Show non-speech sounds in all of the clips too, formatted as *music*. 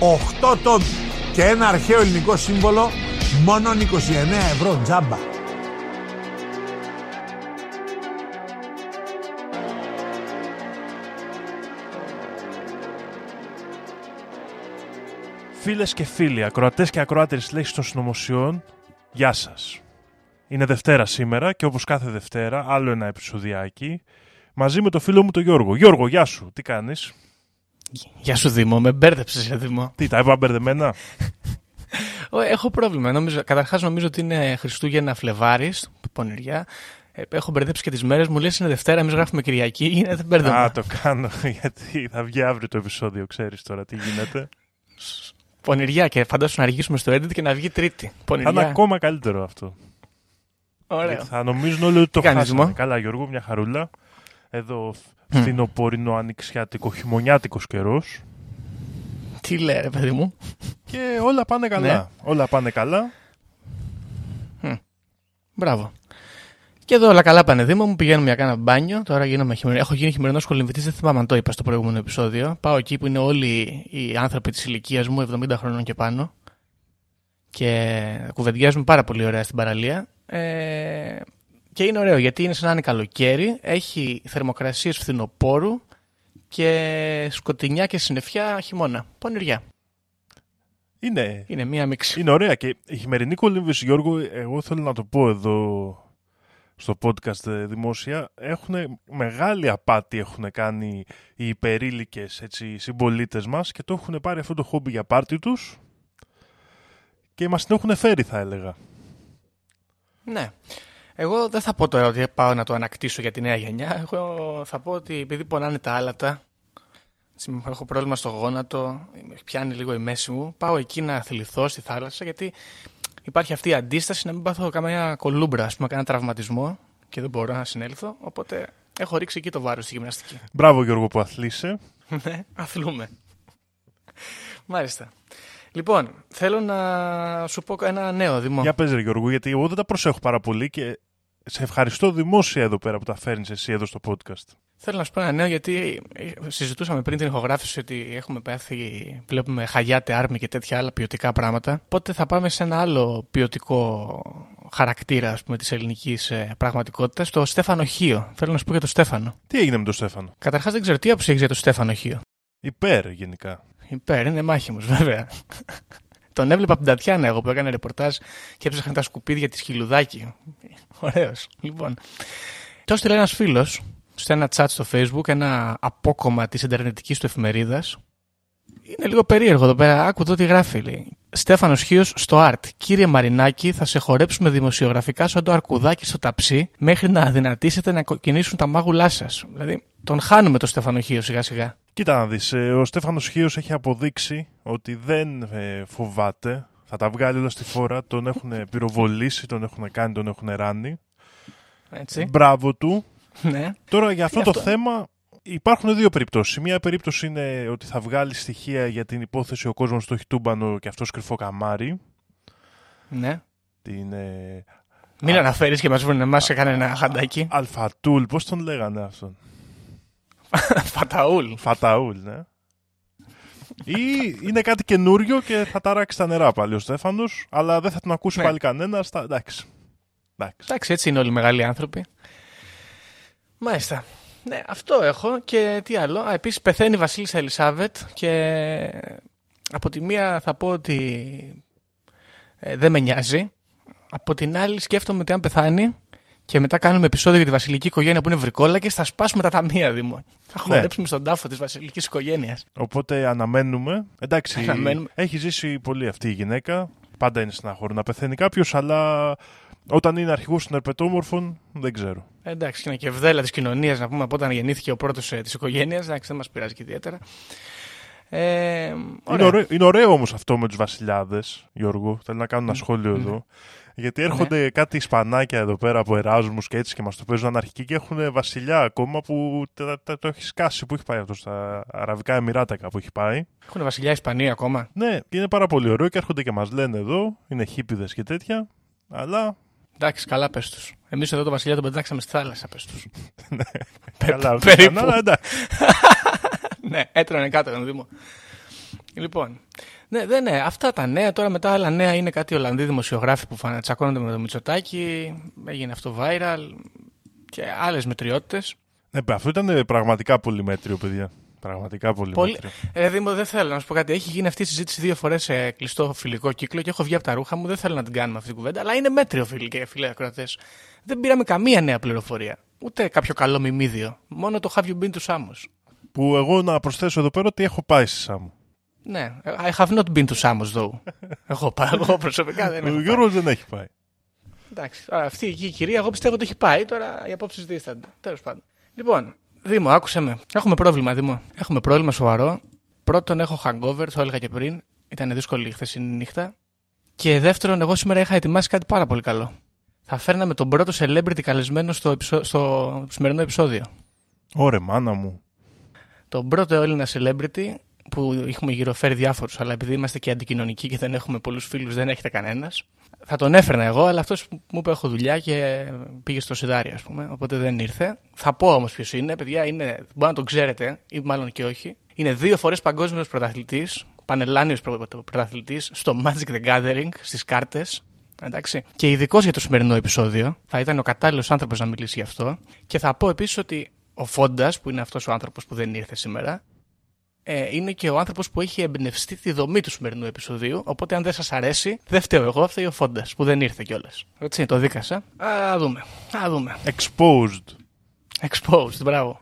8 τόμοι και ένα αρχαίο ελληνικό σύμβολο μόνο 29 ευρώ τζάμπα Φίλες και φίλοι, ακροατές και ακροάτερες λέξεις των συνωμοσιών, γεια σας. Είναι Δευτέρα σήμερα και όπως κάθε Δευτέρα, άλλο ένα επεισοδιάκι μαζί με το φίλο μου τον Γιώργο. Γιώργο, γεια σου, τι κάνεις; Γεια σου Δήμο, με μπέρδεψες Δήμο. Τι, τα είπα μπερδεμένα; Ω, Έχω πρόβλημα. Νομίζω, καταρχάς νομίζω ότι είναι Χριστούγεννα Φλεβάρης, πονηριά. Ε, Έχω μπερδέψει και τις μέρες μου. Λες είναι Δευτέρα, εμείς γράφουμε Κυριακή. Είναι δεν μπέρδεμα. Α, το κάνω *laughs* γιατί θα βγει αύριο το επεισόδιο, ξέρεις τώρα τι γίνεται. Πονηριά και φαντάσου να αργήσουμε στο edit και να βγει Τρίτη. Θα Πονηριά. είναι ακόμα καλύτερο αυτό. Ωραίο. Γιατί Θα νομίζουν όλοι ότι το Τι κάνεις, χάσαμε. Δημό; Καλά, Γιώργο, μια χαρούλα. Εδώ φθινοπορεινό, ανοιξιάτικο, χειμωνιάτικος καιρός. Τι λέει, ρε παιδί μου; Και όλα πάνε καλά. Ναι. Όλα πάνε καλά. Μπράβο. Και εδώ όλα καλά πάνε Δήμο μου. Πηγαίνουμε για κάνα μπάνιο. Τώρα γίνομαι χειμερινό. Έχω γίνει χειμερινός κολυμβητής. Δεν θυμάμαι αν το είπα στο προηγούμενο επεισόδιο. Πάω εκεί που είναι όλοι οι άνθρωποι της ηλικίας μου, 70 χρονών και πάνω. Και κουβεντιάζουμε πάρα πολύ ωραία στην παραλία. Ε, και είναι ωραίο γιατί είναι σαν να είναι καλοκαίρι. Έχει θερμοκρασίες φθινοπόρου και σκοτεινιά και συννεφιά χειμώνα. Πονηριά. Είναι, Είναι μία μίξη. είναι ωραία και η χειμερινή κολύμβηση, Γιώργο, εγώ θέλω να το πω εδώ στο podcast ε, δημόσια, έχουν μεγάλη απάτη έχουν κάνει οι υπερήλικες έτσι, συμπολίτες μας και το έχουν πάρει αυτό το χόμπι για πάρτι τους και μας την έχουν φέρει θα έλεγα. Ναι. Εγώ δεν θα πω τώρα ότι πάω να το ανακτήσω για τη νέα γενιά. Εγώ θα πω ότι επειδή πονάνε τα άλατα, έτσι, έχω πρόβλημα στο γόνατο, με πιάνει λίγο η μέση μου, πάω εκεί να θλιθώ στη θάλασσα γιατί υπάρχει αυτή η αντίσταση να μην πάθω καμία κολούμπρα, ας πούμε, κανένα τραυματισμό και δεν μπορώ να συνέλθω. Οπότε έχω ρίξει εκεί το βάρος στη γυμναστική. Μπράβο Γιώργο που αθλείσαι. *laughs* Ναι, αθλούμε. Μάλιστα. Λοιπόν, θέλω να σου πω ένα νέο δημό. Για πες ρε Γιώργο, γιατί εγώ δεν τα προσέχω πάρα πολύ και σε ευχαριστώ δημόσια εδώ πέρα που τα φέρνεις εσύ εδώ στο podcast. Θέλω να σου πω ένα νέο γιατί ε, συζητούσαμε πριν την ηχογράφηση ότι έχουμε πάθει, βλέπουμε χαγιάτε, άρμη και τέτοια άλλα ποιοτικά πράγματα. Οπότε θα πάμε σε ένα άλλο ποιοτικό χαρακτήρα ας πούμε, της ελληνικής ε, πραγματικότητας, το Στέφανο Χίο. Θέλω να σου πω για το Στέφανο. Τι έγινε με τον Στέφανο; Καταρχάς δεν ξέρω τι άποψη έχεις για το Στέφανο Χίο. Υπέρ γενικά. Υπέρ, είναι μάχημος βέβαια. Τον έβλεπα από την Τατιάνα εγώ που έκανε ρεπορτάζ και έψαχνε τα σκουπίδια της Χιλουδάκη. *laughs* Ωραίος. Λοιπόν. Το έστειλε ένας φίλος σε ένα chat στο facebook, ένα απόκομμα της ιντερνετικής του εφημερίδας. Είναι λίγο περίεργο εδώ πέρα. Άκου εδώ τι γράφει. Λέει. Στέφανος Χίος στο Art. Κύριε Μαρινάκη, θα σε χορέψουμε δημοσιογραφικά σαν το αρκουδάκι στο ταψί μέχρι να αδυνατήσετε να κινήσουν τα μάγουλά σας. Δηλαδή, τον χάνουμε το Στέφανο Χίος σιγά σιγά. Κοίτα να δεις, ε, ο Στέφανος Χίος έχει αποδείξει ότι δεν ε, φοβάται. Θα τα βγάλει όλα στη φόρα, τον έχουν *laughs* πυροβολήσει, τον έχουν κάνει, τον έχουν ράνει. Έτσι. Μπράβο του. ναι. Τώρα για αυτό, αυτό. το θέμα υπάρχουν δύο περιπτώσεις. Η μία περίπτωση είναι ότι θα βγάλει στοιχεία για την υπόθεση ο κόσμος στο χιτούμπανο και αυτός κρυφό καμάρι. ναι. Την ε, Μην αναφέρεις και μας βρουν εμάς σε κανένα χαντάκι. Αλφατούλ, πώς τον λέγανε αυτόν; Φαταούλ. Φαταούλ, ναι. Ή είναι κάτι καινούριο και θα ταράξει τα νερά πάλι ο Στέφανος, αλλά δεν θα τον ακούσει Ναι. πάλι κανένας. Στα... Εντάξει. Εντάξει. Εντάξει, έτσι είναι όλοι οι μεγάλοι άνθρωποι. Μάλιστα. Ναι, αυτό έχω και τι άλλο. Α, επίσης πεθαίνει η Βασίλισσα Ελισάβετ και Από τη μία θα πω ότι ε, δεν με νοιάζει. Από την άλλη σκέφτομαι ότι αν πεθάνει και μετά κάνουμε επεισόδιο για τη βασιλική οικογένεια που είναι βρικόλακες, θα σπάσουμε τα ταμεία, Δήμο. Θα Ναι. χορέψουμε στον τάφο της βασιλικής οικογένειας. Οπότε αναμένουμε. Εντάξει, Αναμένουμε. έχει ζήσει πολύ αυτή η γυναίκα. Πάντα είναι στεναχώρο να πεθαίνει κάποιος, αλλά όταν είναι αρχηγός των ερπετόμορφων, δεν ξέρω. Ε, Εντάξει, και είναι και ευδέλα της κοινωνίας να πούμε από όταν γεννήθηκε ο πρώτος ε, της οικογένειας. Εντάξει, δεν μας πειράζει και ιδιαίτερα. Ε, Είναι ωραία. ωραίο, είναι ωραίο όμως αυτό με τους βασιλιάδες, Γιώργο. Θέλω να κάνω ένα σχόλιο Ναι. εδώ. Γιατί έρχονται κάτι Ισπανάκια εδώ πέρα από Εράσμους και έτσι και μας το παίζουν αναρχική και έχουν βασιλιά ακόμα που τα- τα- το έχει σκάσει. Που έχει πάει αυτός στα Αραβικά Εμμυράτα κάπου έχει πάει. Έχουν βασιλιά Ισπανία ακόμα. Ναι, και είναι πάρα πολύ ωραίο και έρχονται και μας λένε εδώ. Είναι χίπηδες και τέτοια. Αλλά Εντάξει, καλά πες τους. Εμείς εδώ το βασιλιά τον πετάξαμε στη θάλασσα, πες τους. *laughs* καλά, δεν περίπου. ήταν, αλλά εντάξει. *laughs* ναι, έτρωνε κάτω τον Δήμο. Λοιπόν, ναι, δεν ναι, αυτά τα νέα. Τώρα μετά άλλα νέα είναι κάτι Ολλανδοί δημοσιογράφοι που φανα- τσακώνονται με το Μητσοτάκι. Έγινε αυτό viral. Και άλλες μετριότητες. Ναι, παι, αυτό ήταν πραγματικά πολύ μέτριο, παιδιά. Πραγματικά πολύ, Πολύ... μέτριο. Ε, Δήμο, δεν θέλω να σου πω κάτι. Έχει γίνει αυτή η συζήτηση δύο φορές σε κλειστό φιλικό κύκλο και έχω βγει από τα ρούχα μου. Δεν θέλω να την κάνουμε αυτή την κουβέντα. Αλλά είναι μέτριο, φίλοι και φίλοι ακροατές. Δεν πήραμε καμία νέα πληροφορία. Ούτε κάποιο καλό μιμίδιο. Μόνο το have you been to Samos. Που εγώ να προσθέσω εδώ πέρα ότι έχω πάει στη Σάμου. Ναι, I have not been to Samos though. *laughs* εγώ, πάω, εγώ προσωπικά δεν έχω. Ο πάει. Γιώργος δεν έχει πάει. Εντάξει, τώρα αυτή εκεί η κυρία, εγώ πιστεύω ότι έχει πάει. Τώρα οι απόψεις δίστανται. Τέλος πάντων. Λοιπόν, Δήμο, άκουσε με. Έχουμε πρόβλημα, Δήμο. Έχουμε πρόβλημα σοβαρό. Πρώτον, έχω hangover, το έλεγα και πριν. Ήταν δύσκολη η χθεσινή νύχτα. Και δεύτερον, εγώ σήμερα είχα ετοιμάσει κάτι πάρα πολύ καλό. Θα φέρναμε τον πρώτο celebrity καλεσμένο στο, επεισο... στο σημερινό επεισόδιο. Ωρε, μάνα μου. Τον πρώτο Έλληνα celebrity που έχουμε γυροφέρει διάφορους, αλλά επειδή είμαστε και αντικοινωνικοί και δεν έχουμε πολλούς φίλους, δεν έχετε κανένας. Θα τον έφερνα εγώ, αλλά αυτός μου είπε: Έχω δουλειά και πήγε στο σιδάρι, ας πούμε. Οπότε δεν ήρθε. Θα πω όμως ποιος είναι. Παιδιά, είναι, μπορεί να τον ξέρετε, ή μάλλον και όχι. Είναι δύο φορές παγκόσμιος πρωταθλητής, πανελλάνιος πρωταθλητής στο Magic the Gathering, στις κάρτες. Εντάξει. Και ειδικός για το σημερινό επεισόδιο. Θα ήταν ο κατάλληλος άνθρωπος να μιλήσει γι' αυτό. Και θα πω επίσης ότι ο Φόντας, που είναι αυτός ο άνθρωπος που δεν ήρθε σήμερα, ε, είναι και ο άνθρωπος που έχει εμπνευστεί τη δομή του σημερινού επεισοδίου. Οπότε, αν δεν σας αρέσει, δεν φταίω εγώ, φταίει ο Φόντας που δεν ήρθε κιόλας. Έτσι, το δίκασα. Α δούμε. Α δούμε. Exposed. Exposed, μπράβο.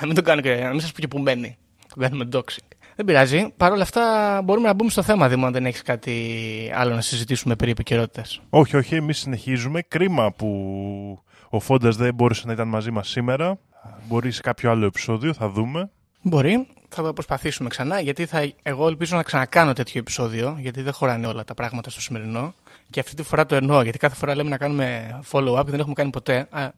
Να μην το κάνω και να μην σας πω και που μένει. Το κάνουμε doxing. Δεν πειράζει. Παρ' όλα αυτά, μπορούμε να μπούμε στο θέμα, Δήμο, αν δεν έχεις κάτι άλλο να συζητήσουμε περί επικαιρότητας. Όχι, όχι, εμείς συνεχίζουμε. Κρίμα που ο Φόντας δεν μπόρεσε να ήταν μαζί μας σήμερα. Μπορεί σε κάποιο άλλο επεισόδιο, θα δούμε. Μπορεί, θα το προσπαθήσουμε ξανά, γιατί θα, εγώ ελπίζω να ξανακάνω τέτοιο επεισόδιο, γιατί δεν χωράνε όλα τα πράγματα στο σημερινό. Και αυτή τη φορά το εννοώ, γιατί κάθε φορά λέμε να κάνουμε follow-up και δεν έχουμε κάνει ποτέ. Α,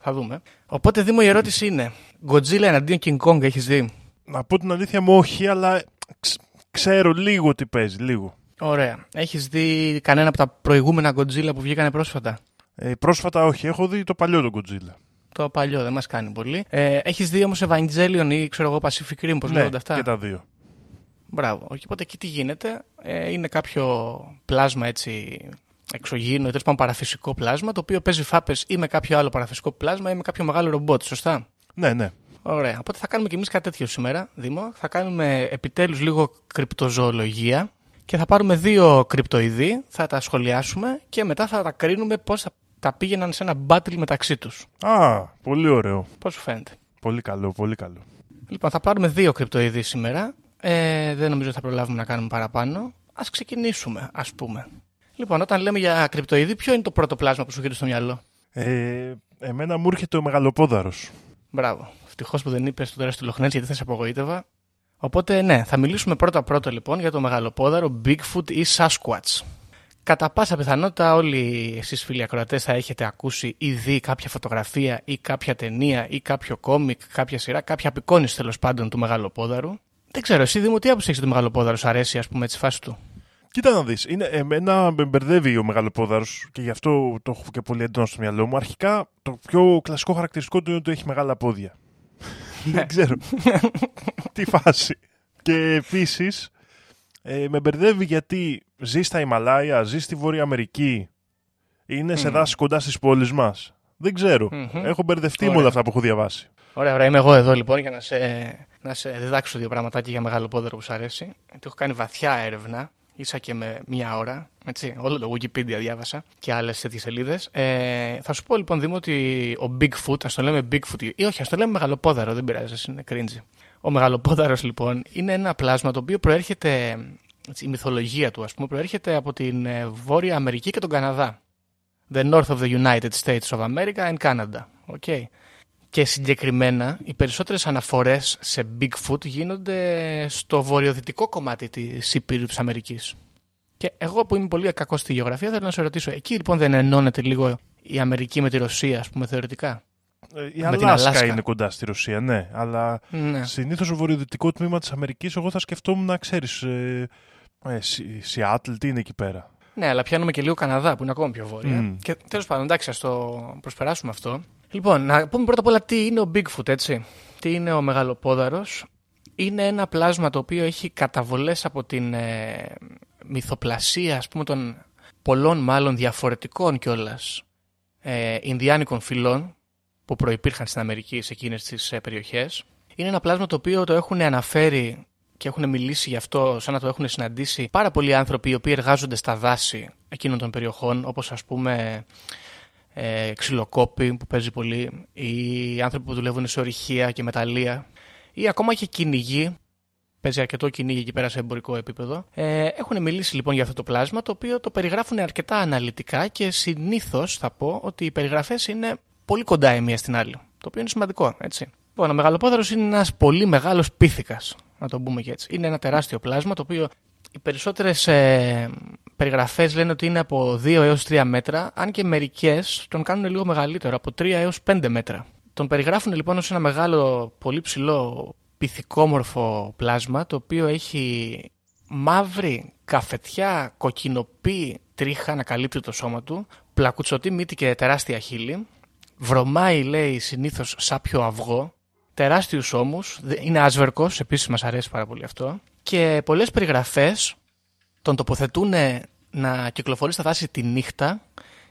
θα δούμε. Οπότε, Δήμο, η ερώτηση είναι: Godzilla εναντίον King Kong έχεις δει; Να πω την αλήθεια μου όχι, αλλά ξ- ξέρω λίγο τι παίζει, λίγο. Ωραία. Έχεις δει κανένα από τα προηγούμενα Godzilla που βγήκανε πρόσφατα; Ε, πρόσφατα όχι, έχω δει το παλιό τον Godzilla. Το παλιό δεν μας κάνει πολύ. Ε, έχεις δει όμως Evangelion ή ξέρω εγώ Pacific Rim, πώς λέγονται αυτά; Ναι, και τα δύο. Μπράβο. Όχι, οπότε εκεί τι γίνεται. Ε, είναι κάποιο πλάσμα έτσι εξωγήινο ή τέλος πάντων παραφυσικό πλάσμα, το οποίο παίζει φάπες ή με κάποιο άλλο παραφυσικό πλάσμα ή με κάποιο μεγάλο ρομπότ. Σωστά; Ναι, ναι. Ωραία. Οπότε θα κάνουμε κι εμείς κάτι τέτοιο σήμερα, Δήμο. Θα κάνουμε επιτέλους λίγο κρυπτοζωολογία και θα πάρουμε δύο κρυπτοειδή, θα τα σχολιάσουμε και μετά θα τα κρίνουμε πώς θα τα πήγαιναν σε ένα battle μεταξύ τους. Α, πολύ ωραίο. Πώς σου φαίνεται; Πολύ καλό, πολύ καλό. Λοιπόν, θα πάρουμε δύο κρυπτοειδή σήμερα. Ε, δεν νομίζω ότι θα προλάβουμε να κάνουμε παραπάνω. Α ξεκινήσουμε, ας πούμε. Λοιπόν, όταν λέμε για κρυπτοειδή, ποιο είναι το πρώτο πλάσμα που σου έρχεται στο μυαλό; Ε, εμένα μου έρχεται ο μεγαλοπόδαρος. Μπράβο. Ευτυχώς που δεν είπες το τέλο του Λοχνέτ γιατί θα σε απογοήτευα. Οπότε, ναι, θα μιλήσουμε πρώτα-πρώτα λοιπόν για το μεγαλοπόδαρο Bigfoot ή Sasquatch. Κατά πάσα πιθανότητα, όλοι εσείς φίλοι ακροατές θα έχετε ακούσει ή δει κάποια φωτογραφία ή κάποια ταινία ή κάποιο κόμικ, κάποια σειρά, κάποια απεικόνηση τέλος πάντων του μεγαλοπόδαρου. Δεν ξέρω, εσύ Δήμο, τι άποψη έχεις το μεγαλοπόδαρος, σου αρέσει, ας πούμε, έτσι φάση του; Κοίτα να δεις, είναι, εμένα με μπερδεύει ο μεγαλοπόδαρος και γι' αυτό το έχω και πολύ έντονο στο μυαλό μου. Αρχικά, το πιο κλασικό χαρακτηριστικό του είναι ότι έχει μεγάλα πόδια. *laughs* Δεν ξέρω. Τι φάση. Και επίσης, ε, με μπερδεύει γιατί ζεις στα Ιμαλάια, ζεις στη Βόρεια Αμερική, είναι σε Μμμ. δάση κοντά στις πόλεις μας. Δεν ξέρω. Μμμ. Έχω μπερδευτεί με Ωραία. όλα αυτά που έχω διαβάσει. Ωραία, ωραία, είμαι εγώ εδώ λοιπόν για να σε, να σε διδάξω δύο πραγματάκια για μεγάλο πόδαρο που σου αρέσει. Γιατί έχω κάνει βαθιά έρευνα, ίσα και με μία ώρα. Έτσι, όλο το Wikipedia διάβασα και άλλες τέτοιες σελίδες. Ε, θα σου πω λοιπόν, Δήμο, ότι ο Bigfoot, ας το λέμε Bigfoot, ή όχι, ας το λέμε μεγαλοπόδαρο, δεν πειράζει, είναι cringe. Ο μεγαλοπόδαρος λοιπόν είναι ένα πλάσμα το οποίο προέρχεται, έτσι, η μυθολογία του ας πούμε, προέρχεται από την ε, Βόρεια Αμερική και τον Καναδά. The North of the United States of America and Canada. Okay. Και συγκεκριμένα οι περισσότερες αναφορές σε Bigfoot γίνονται στο βορειοδυτικό κομμάτι της Ήπειρου της Αμερικής. Και εγώ που είμαι πολύ κακός στη γεωγραφία θέλω να σε ρωτήσω, εκεί λοιπόν δεν ενώνεται λίγο η Αμερική με τη Ρωσία, ας πούμε, θεωρητικά; Ε, Η Με την Αλάσκα, Αλάσκα. είναι κοντά στη Ρωσία, ναι. Αλλά Ναι. συνήθως το βορειοδυτικό τμήμα της Αμερικής, εγώ θα σκεφτόμουν να ξέρεις. Ε, ε, Σι- Σιάτλ, τι είναι εκεί πέρα. Ναι, αλλά πιάνουμε και λίγο Καναδά που είναι ακόμα πιο βόρεια. Μμ. Και τέλος πάντων, εντάξει, ας το προσπεράσουμε αυτό. Λοιπόν, να πούμε πρώτα απ' όλα τι είναι ο Bigfoot, έτσι. Τι είναι ο μεγαλοπόδαρος. Είναι ένα πλάσμα το οποίο έχει καταβολές από την ε, μυθοπλασία, ας πούμε, των πολλών μάλλον διαφορετικών κιόλας ε, Ινδιάνικων φυλών που προϋπήρχαν στην Αμερική σε εκείνες τις ε, περιοχές. Είναι ένα πλάσμα το οποίο το έχουν αναφέρει και έχουν μιλήσει γι' αυτό σαν να το έχουν συναντήσει πάρα πολλοί άνθρωποι οι οποίοι εργάζονται στα δάση εκείνων των περιοχών, όπως ας πούμε ε, ξυλοκόποι που παίζει πολύ, ή άνθρωποι που δουλεύουν σε ορυχεία και μεταλλεία, ή ακόμα και κυνηγοί, παίζει αρκετό κυνήγι εκεί πέρα σε εμπορικό επίπεδο. Ε, έχουν μιλήσει λοιπόν για αυτό το πλάσμα, το οποίο το περιγράφουν αρκετά αναλυτικά και συνήθως θα πω ότι οι περιγραφές είναι πολύ κοντά η μία στην άλλη, το οποίο είναι σημαντικό, έτσι. Λοιπόν, ο μεγαλοπόδαρος είναι ένας πολύ μεγάλος πίθηκας, να το πούμε και έτσι. Είναι ένα τεράστιο πλάσμα, το οποίο οι περισσότερες ε, περιγραφές λένε ότι είναι από 2 έως 3 μέτρα, αν και μερικές τον κάνουν λίγο μεγαλύτερο, από 3 έως 5 μέτρα. Τον περιγράφουν λοιπόν ως ένα μεγάλο, πολύ ψηλό, πυθικόμορφο πλάσμα, το οποίο έχει μαύρη, καφετιά, κοκκινοπή τρίχα να καλύπτει το σώμα του, πλακουτσωτή μύτη και τεράστια χείλη, βρωμάει λέει συνήθως σάπιο αυγό, τεράστιους ώμους, δε- είναι άσβερκος, επίσης μας αρέσει πάρα πολύ αυτό, και πολλές περιγραφές τον τοποθετούν να κυκλοφορεί στα δάση τη νύχτα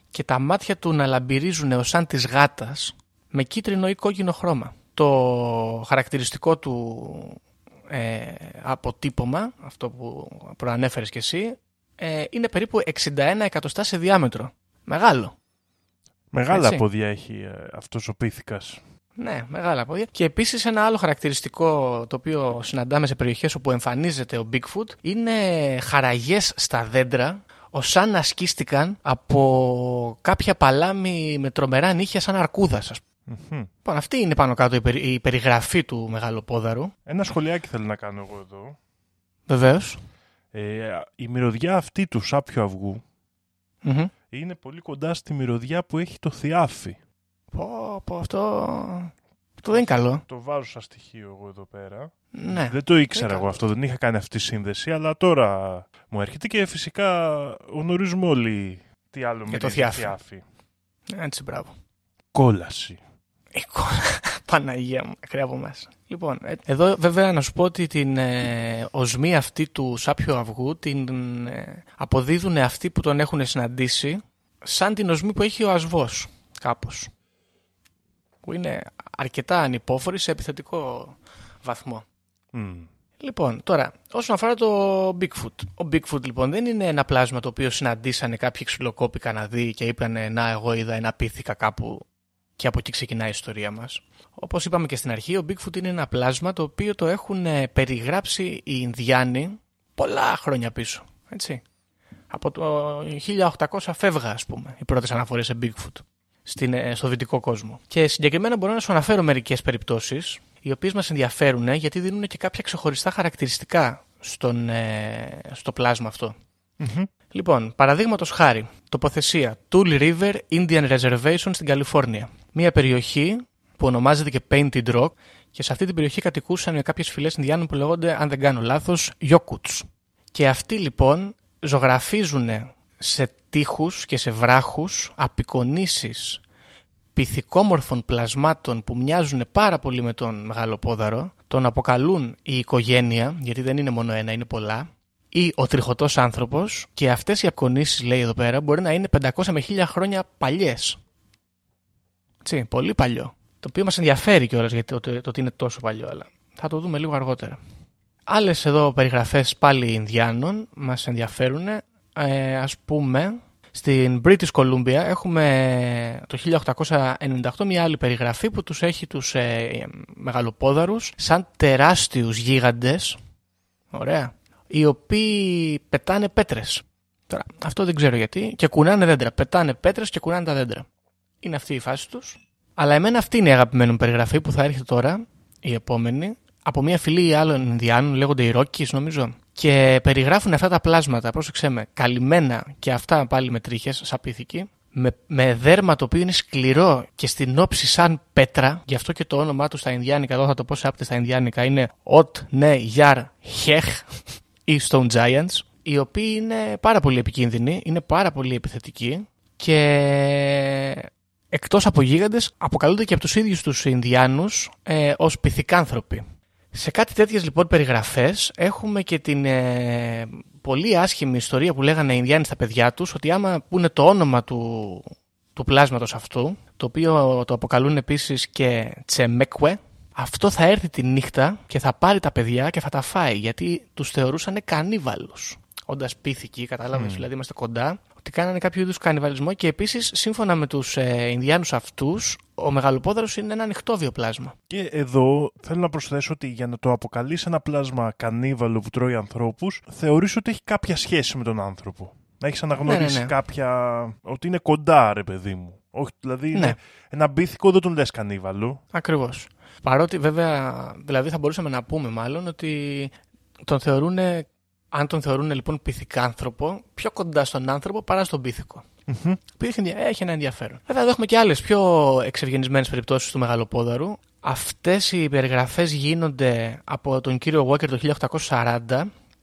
και τα μάτια του να λαμπυρίζουν ως σαν της γάτας με κίτρινο ή κόκκινο χρώμα. Το χαρακτηριστικό του ε, αποτύπωμα, αυτό που προανέφερες και εσύ, ε, είναι περίπου 61 εκατοστά σε διάμετρο. Μεγάλο. Μεγάλα Έτσι. πόδια έχει ε, αυτός ο πίθηκας. Ναι, μεγάλα πόδια. Και επίσης ένα άλλο χαρακτηριστικό το οποίο συναντάμε σε περιοχές όπου εμφανίζεται ο Bigfoot είναι χαραγές στα δέντρα ως σαν να σκίστηκαν από κάποια παλάμη με τρομερά νύχια σαν αρκούδας. ας πούμε. Λοιπόν, αυτή είναι πάνω κάτω η, περι- η περιγραφή του μεγαλοπόδαρου. Ένα σχολιάκι θέλω να κάνω εγώ εδώ. Βεβαίως. Ε, η μυρωδιά αυτή του σάπιου αυγού Μμμ. είναι πολύ κοντά στη μυρωδιά που έχει το θιάφι. Πω, πω, αυτό... Αυτό δεν είναι καλό. Το βάζω σαν στοιχείο εγώ εδώ πέρα. Ναι. Δεν το ήξερα Δεν εγώ αυτό, δεν είχα κάνει αυτή τη σύνδεση, αλλά τώρα μου έρχεται και φυσικά γνωρίζουμε όλοι τι άλλο το μυρίζει θιάφι. θιάφι. Έτσι, μπράβο. Κόλαση. Εικόνα. Παναγία μου, μακριά από μέσα. Λοιπόν, ε, εδώ βέβαια να σου πω ότι την ε, οσμή αυτή του σάπιο αυγού την ε, αποδίδουν αυτοί που τον έχουν συναντήσει σαν την οσμή που έχει ο ασβός, κάπως. Που είναι αρκετά ανυπόφορη σε επιθετικό βαθμό. Μμ. Λοιπόν, τώρα, όσον αφορά το Bigfoot. Ο Bigfoot λοιπόν δεν είναι ένα πλάσμα το οποίο συναντήσανε κάποιοι ξυλοκόποι Καναδοί και είπαν Να, εγώ είδα ένα πίθηκα κάπου και από εκεί ξεκινάει η ιστορία μας. Όπως είπαμε και στην αρχή, ο Bigfoot είναι ένα πλάσμα το οποίο το έχουν ε, περιγράψει οι Ινδιάνοι πολλά χρόνια πίσω. Έτσι. Από το 1800 φεύγα, ας πούμε, οι πρώτες αναφορές σε Bigfoot στην, ε, στο δυτικό κόσμο. Και συγκεκριμένα μπορώ να σου αναφέρω μερικές περιπτώσεις οι οποίες μας ενδιαφέρουν ε, γιατί δίνουν και κάποια ξεχωριστά χαρακτηριστικά στον, ε, στο πλάσμα αυτό. Λοιπόν, παραδείγματος χάρη, τοποθεσία Tool River Indian Reservation στην Καλιφόρνια. Μια περιοχή που ονομάζεται και Painted Rock και σε αυτή την περιοχή κατοικούσαν κάποιες φυλές Ινδιάνων που λέγονται, αν δεν κάνω λάθος, Yokuts. Και αυτοί λοιπόν ζωγραφίζουν σε τείχους και σε βράχους απεικονίσεις πυθικόμορφων πλασμάτων που μοιάζουν πάρα πολύ με τον μεγαλοπόδαρο, τον αποκαλούν η οικογένεια, γιατί δεν είναι μόνο ένα, είναι πολλά, ή ο τριχωτός άνθρωπος και αυτές οι απεικονίσεις, λέει εδώ πέρα, μπορεί να είναι 500 με 1000 χρόνια παλιές. Έτσι, πολύ παλιό. Το οποίο μας ενδιαφέρει κιόλας γιατί το, το, το ότι είναι τόσο παλιό, αλλά Θα το δούμε λίγο αργότερα. Άλλες εδώ περιγραφές πάλι Ινδιάνων μας ενδιαφέρουν. Ε, ας πούμε, στην British Columbia έχουμε το 1898 μια άλλη περιγραφή που τους έχει τους ε, μεγαλοπόδαρους σαν τεράστιους γίγαντες, ωραία, οι οποίοι πετάνε πέτρες. Τώρα, αυτό δεν ξέρω γιατί. Και κουνάνε δέντρα. Πετάνε πέτρες και κουνάνε τα δέντρα. Είναι αυτή η φάση τους. Αλλά εμένα αυτή είναι η αγαπημένη μου περιγραφή που θα έρχεται τώρα, η επόμενη, από μια φυλή άλλων Ινδιάνων, λέγονται οι Ρόκκις νομίζω, και περιγράφουν αυτά τα πλάσματα, πρόσεξε με, καλυμμένα και αυτά πάλι με τρίχες, σαπίθηκοι, με, με δέρμα το οποίο είναι σκληρό και στην όψη σαν πέτρα, γι' αυτό και το όνομά τους στα Ινδιάνικα, εδώ θα το πω σε άπτες στα Ινδιάνικα, είναι Ot Ne Yar Hech ή Stone Giants, οι οποίοι είναι πάρα πολύ επικίνδυνοι, είναι πάρα πολύ επιθετικοί και εκτός από γίγαντες αποκαλούνται και από τους ίδιους τους Ινδιάνους ε, ως πυθικάνθρωποι. Σε κάτι τέτοιες λοιπόν περιγραφές έχουμε και την ε, πολύ άσχημη ιστορία που λέγανε οι Ινδιάνοι στα παιδιά τους ότι άμα πούνε το όνομα του, του πλάσματος αυτού το οποίο το αποκαλούν επίσης και Τσεμέκουε αυτό θα έρθει τη νύχτα και θα πάρει τα παιδιά και θα τα φάει γιατί τους θεωρούσαν κανίβαλους. Όντας πίθηκοι, κατάλαβες, δηλαδή είμαστε κοντά, ότι κάνανε κάποιο είδους κανιβαλισμό και επίσης, σύμφωνα με τους ε, Ινδιάνους αυτούς, ο μεγαλοπόδαρο είναι ένα ανοιχτό πλάσμα. Και εδώ θέλω να προσθέσω ότι για να το αποκαλείς ένα πλάσμα κανίβαλο που τρώει ανθρώπους, θεωρείς ότι έχει κάποια σχέση με τον άνθρωπο. Να έχεις αναγνωρίσει ναι, ναι, ναι. κάποια. ότι είναι κοντά, ρε παιδί μου. Όχι, δηλαδή ναι. είναι ένα μπίθικο δεν τον λες κανίβαλο. Ακριβώς. Παρότι βέβαια, δηλαδή θα μπορούσαμε να πούμε μάλλον ότι τον θεωρούν αν τον θεωρούν λοιπόν πυθικάνθρωπο, πιο κοντά στον άνθρωπο παρά στον πυθικο mm-hmm. Που έχει ένα ενδιαφέρον. Βέβαια, εδώ έχουμε και άλλες πιο εξευγενισμένες περιπτώσεις του μεγαλοπόδαρου. Αυτές οι περιγραφές γίνονται από τον κύριο Walker το 1840,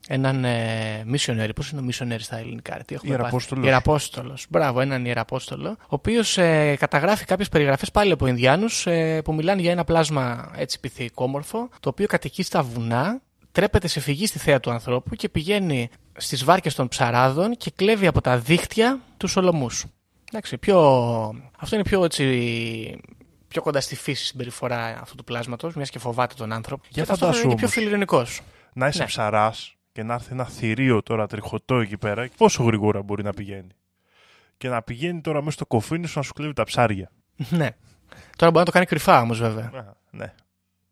έναν ε, missionary. Πώς είναι ο missionary στα ελληνικά, τι έχουμε Ιεραπόστολος. Ιεραπόστολος. Μπράβο, έναν ιεραπόστολο, ο οποίος ε, καταγράφει κάποιες περιγραφές πάλι από Ινδιάνους ε, που μιλάνε για ένα πλάσμα έτσι πυθικόμορφο, το οποίο κατοικεί στα βουνά τρέπεται σε φυγή στη θέα του ανθρώπου και πηγαίνει στις βάρκες των ψαράδων και κλέβει από τα δίχτυα τους ολομούς. Εντάξει, πιο... Αυτό είναι πιο, έτσι, πιο κοντά στη φύση συμπεριφορά αυτού του πλάσματος, μιας και φοβάται τον άνθρωπο. Για και αυτό είναι πιο φιλιρινικός. Να είσαι ναι. ψαράς και να έρθει ένα θηρίο τώρα τριχωτό εκεί πέρα, πόσο γρήγορα μπορεί να πηγαίνει. Και να πηγαίνει τώρα μέσα στο κοφίνι σου να σου κλέβει τα ψάρια. ναι. Τώρα μπορεί να το κάνει κρυφά όμως βέβαια. ναι.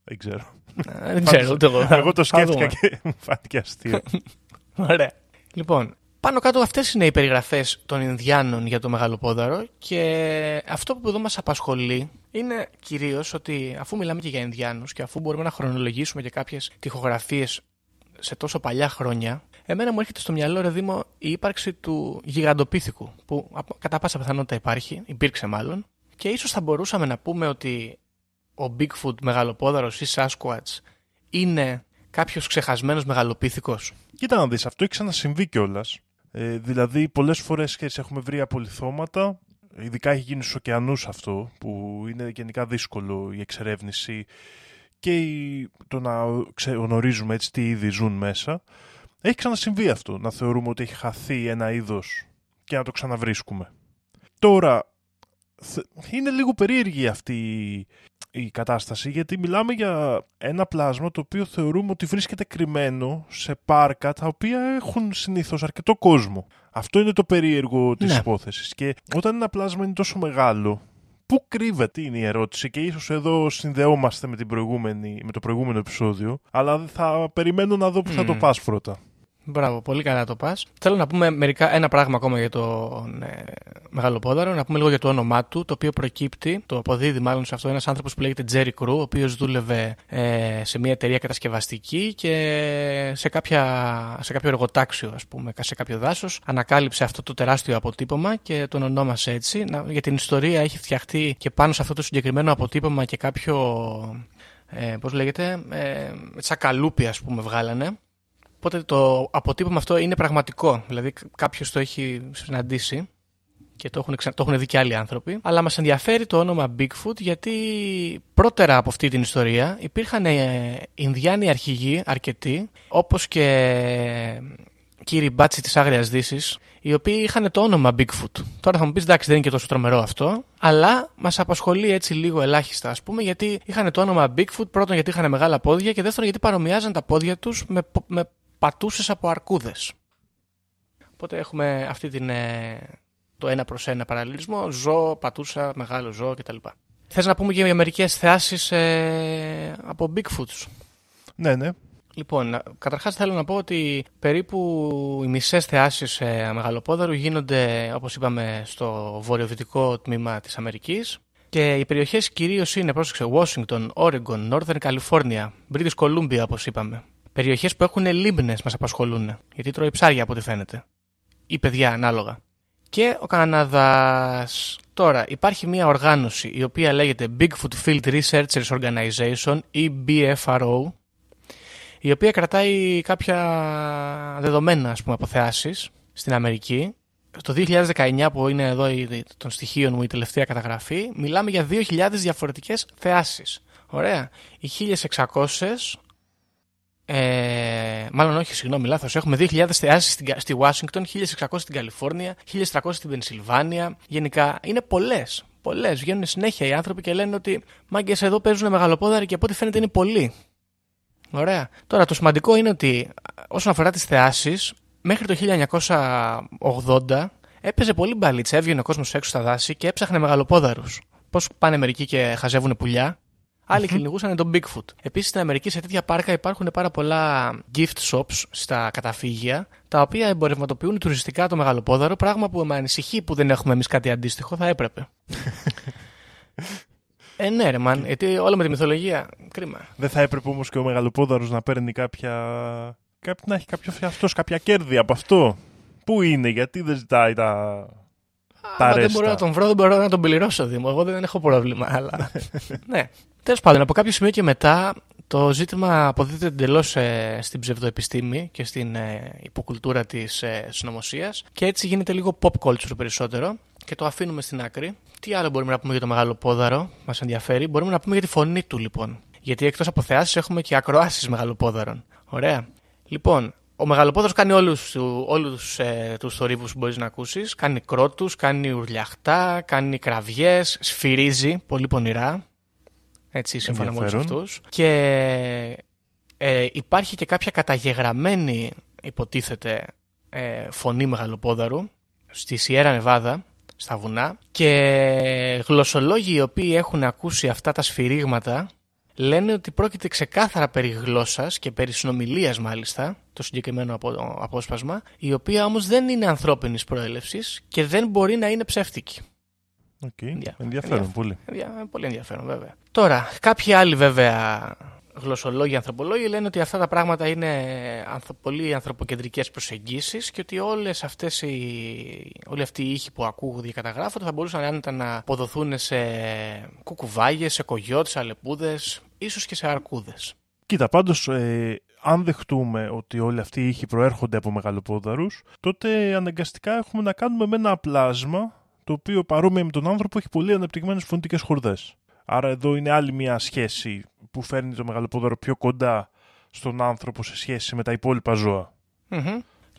Δεν ξέρω. Ε, δεν ξέρω ούτε εγώ. Εγώ το σκέφτηκα και *laughs* μου φάνηκε αστείο. *laughs* Ωραία. Λοιπόν, πάνω κάτω αυτές είναι οι περιγραφές των Ινδιάνων για το Μεγαλοπόδαρο και αυτό που εδώ μας απασχολεί είναι κυρίως ότι αφού μιλάμε και για Ινδιάνους και αφού μπορούμε να χρονολογήσουμε και κάποιες τυχογραφίες σε τόσο παλιά χρόνια, εμένα μου έρχεται στο μυαλό, ρε Δήμο, η ύπαρξη του γιγαντοπίθηκου, που κατά πάσα πιθανότητα υπάρχει, υπήρξε μάλλον, και ίσως θα μπορούσαμε να πούμε ότι ο Bigfoot μεγαλοπόδαρος ή Sasquatch είναι κάποιος ξεχασμένος μεγαλοπίθηκος; Κοίτα να δεις, αυτό έχει ξανασυμβεί κιόλας. Ε, δηλαδή πολλές φορές και έχουμε βρει απολυθώματα, ειδικά έχει γίνει στους ωκεανούς αυτό, που είναι γενικά δύσκολο η εξερεύνηση και το να γνωρίζουμε έτσι τι είδη ζουν μέσα. Έχει ξανασυμβεί αυτό, να θεωρούμε ότι έχει χαθεί ένα είδος και να το ξαναβρίσκουμε. Τώρα, είναι λίγο περίεργη αυτή η κατάσταση γιατί μιλάμε για ένα πλάσμα το οποίο θεωρούμε ότι βρίσκεται κρυμμένο σε πάρκα τα οποία έχουν συνήθως αρκετό κόσμο. Αυτό είναι το περίεργο της ναι. υπόθεσης και όταν ένα πλάσμα είναι τόσο μεγάλο Πού κρύβεται είναι η ερώτηση και ίσως εδώ συνδεόμαστε με, την προηγούμενη, με το προηγούμενο επεισόδιο αλλά θα περιμένω να δω που θα το πας πρώτα. Μπράβο, πολύ καλά το πας. Θέλω να πούμε μερικά, ένα πράγμα ακόμα για τον ε, Μεγάλο Πόδαρο, να πούμε λίγο για το όνομά του, το οποίο προκύπτει, το αποδίδει μάλλον σε αυτό ένας άνθρωπος που λέγεται Jerry Crew, ο οποίος δούλευε ε, σε μια εταιρεία κατασκευαστική και σε, κάποια, σε κάποιο εργοτάξιο, ας πούμε, σε κάποιο δάσος, ανακάλυψε αυτό το τεράστιο αποτύπωμα και τον ονόμασε έτσι. Να, για την ιστορία έχει φτιαχτεί και πάνω σε αυτό το συγκεκριμένο αποτύπωμα και κάποιο. Ε, πώς λέγεται, ε, τσακαλούπι ας πούμε βγάλανε Οπότε το αποτύπωμα αυτό είναι πραγματικό. Δηλαδή κάποιος το έχει συναντήσει και το έχουν, το έχουν δει και άλλοι άνθρωποι. Αλλά μας ενδιαφέρει το όνομα Bigfoot γιατί πρώτερα από αυτή την ιστορία υπήρχαν ε, Ινδιάνοι αρχηγοί αρκετοί όπως και κύριοι μπάτσι της Άγριας Δύσης, οι οποίοι είχαν το όνομα Bigfoot. Τώρα θα μου πεις εντάξει, δεν είναι και τόσο τρομερό αυτό, αλλά μας απασχολεί έτσι λίγο ελάχιστα, ας πούμε, γιατί είχαν το όνομα Bigfoot, πρώτον γιατί είχαν μεγάλα πόδια και δεύτερον γιατί παρομοιάζαν τα πόδια τους με, με πατούσες από αρκούδες. Οπότε έχουμε αυτή την, ε, το ένα προς ένα παραλληλισμό, ζώο, πατούσα, μεγάλο ζώο κτλ. Θες να πούμε και για μερικές θεάσεις ε, από Bigfoots; Ναι, ναι. Λοιπόν, καταρχάς θέλω να πω ότι περίπου οι μισές θεάσεις ε, μεγαλοπόδαρου γίνονται, όπως είπαμε, στο βορειοδυτικό τμήμα της Αμερικής και οι περιοχές κυρίως είναι, πρόσεξε, Washington, Oregon, Northern California, British Columbia, όπως είπαμε. Περιοχές που έχουν λίμνες μας απασχολούν, γιατί τρώει ψάρια από ό,τι φαίνεται. Ή παιδιά, ανάλογα. Και ο Καναδάς. Τώρα, υπάρχει μια οργάνωση η οποία λέγεται Bigfoot Field Researchers Organization ή BFRO, η οποία κρατάει κάποια δεδομένα ας πούμε, από θεάσεις στην Αμερική. Το 2019 που είναι εδώ των στοιχείων μου η τελευταία καταγραφή, μιλάμε για 2.000 διαφορετικές θεάσεις. Ωραία. Οι 1.600 ε, μάλλον όχι, συγγνώμη, λάθος. Έχουμε 2.000 θεάσεις στη, στη Washington, 1.600 στην Καλιφόρνια, 1.300 στην Πενσιλβάνια. Γενικά είναι πολλές. Πολλές. Βγαίνουν συνέχεια οι άνθρωποι και λένε ότι μάγκε εδώ παίζουν μεγαλοπόδαροι και από ό,τι φαίνεται είναι πολλοί. Ωραία. Τώρα το σημαντικό είναι ότι όσον αφορά τις θεάσεις, μέχρι το 1980 έπαιζε πολύ μπαλίτσα. Έβγαινε ο κόσμος έξω στα δάση και έψαχνε μεγαλοπόδαρους. Πώς πάνε μερικοί και χαζεύουν πουλιά. Άλλοι mm-hmm. κυνηγούσαν τον Bigfoot. Επίσης στην Αμερική σε τέτοια πάρκα υπάρχουν πάρα πολλά gift shops στα καταφύγια, τα οποία εμπορευματοποιούν τουριστικά το μεγαλοπόδαρο, πράγμα που με ανησυχεί που δεν έχουμε εμείς κάτι αντίστοιχο, θα έπρεπε. *laughs* ε, ναι, ρε, man, γιατί όλα με τη μυθολογία. Κρίμα. Δεν θα έπρεπε όμως και ο μεγαλοπόδαρος να παίρνει κάποια. να έχει κάποιο αυτός κάποια κέρδη από αυτό. Πού είναι, γιατί δεν ζητάει τα, τα δεν μπορώ να τον βρω, δεν μπορώ να τον πληρώσω, Δήμο. Εγώ δεν έχω πρόβλημα. Αλλά... *laughs* ναι. Τέλος πάντων, από κάποιο σημείο και μετά το ζήτημα αποδίδεται εντελώς ε, στην ψευδοεπιστήμη και στην ε, υποκουλτούρα της ε, συνωμοσίας και έτσι γίνεται λίγο pop culture περισσότερο και το αφήνουμε στην άκρη. Τι άλλο μπορούμε να πούμε για το μεγάλο πόδαρο, μας ενδιαφέρει; Μπορούμε να πούμε για τη φωνή του λοιπόν. Γιατί εκτός από θεάσεις έχουμε και ακροάσεις μεγαλοπόδαρων. Ωραία. Λοιπόν, ο μεγαλοπόδαρος κάνει όλους, όλους ε, τους θορύβους που μπορείς να ακούσεις. Κάνει κρότους, κάνει ουρλιαχτά, κάνει κραυγές, σφυρίζει πολύ πονηρά. Έτσι, σύμφωνα με όλους αυτούς. Και ε, υπάρχει και κάποια καταγεγραμμένη, υποτίθεται, ε, φωνή μεγαλοπόδαρου στη Σιέρα Νεβάδα, στα βουνά. Και γλωσσολόγοι οι οποίοι έχουν ακούσει αυτά τα σφυρίγματα λένε ότι πρόκειται ξεκάθαρα περί γλώσσας και περί συνομιλίας μάλιστα, το συγκεκριμένο απόσπασμα, η οποία όμως δεν είναι ανθρώπινης προέλευσης και δεν μπορεί να είναι ψεύτικη. Okay. Ενδιαφέρον πολύ. Πολύ ενδιαφέρον βέβαια. Τώρα, κάποιοι άλλοι βέβαια γλωσσολόγοι, ανθρωπολόγοι λένε ότι αυτά τα πράγματα είναι πολύ ανθρωποκεντρικές προσεγγίσεις και ότι όλες αυτές οι, όλοι αυτοί οι ήχοι που ακούγονται και καταγράφονται θα μπορούσαν άνετα να αποδοθούν σε κουκουβάγες, σε κογιώτες, αλεπούδες, ίσως και σε αρκούδες. Κοίτα, πάντως ε, αν δεχτούμε ότι όλοι αυτοί οι ήχοι προέρχονται από μεγαλοπόδαρους, τότε αναγκαστικά έχουμε να κάνουμε με ένα πλάσμα το οποίο παρόμοια με τον άνθρωπο έχει πολύ ανεπτυγμένες φωνητικές χορδές. Άρα εδώ είναι άλλη μια σχέση που φέρνει το μεγαλοπόδαρο πιο κοντά στον άνθρωπο σε σχέση με τα υπόλοιπα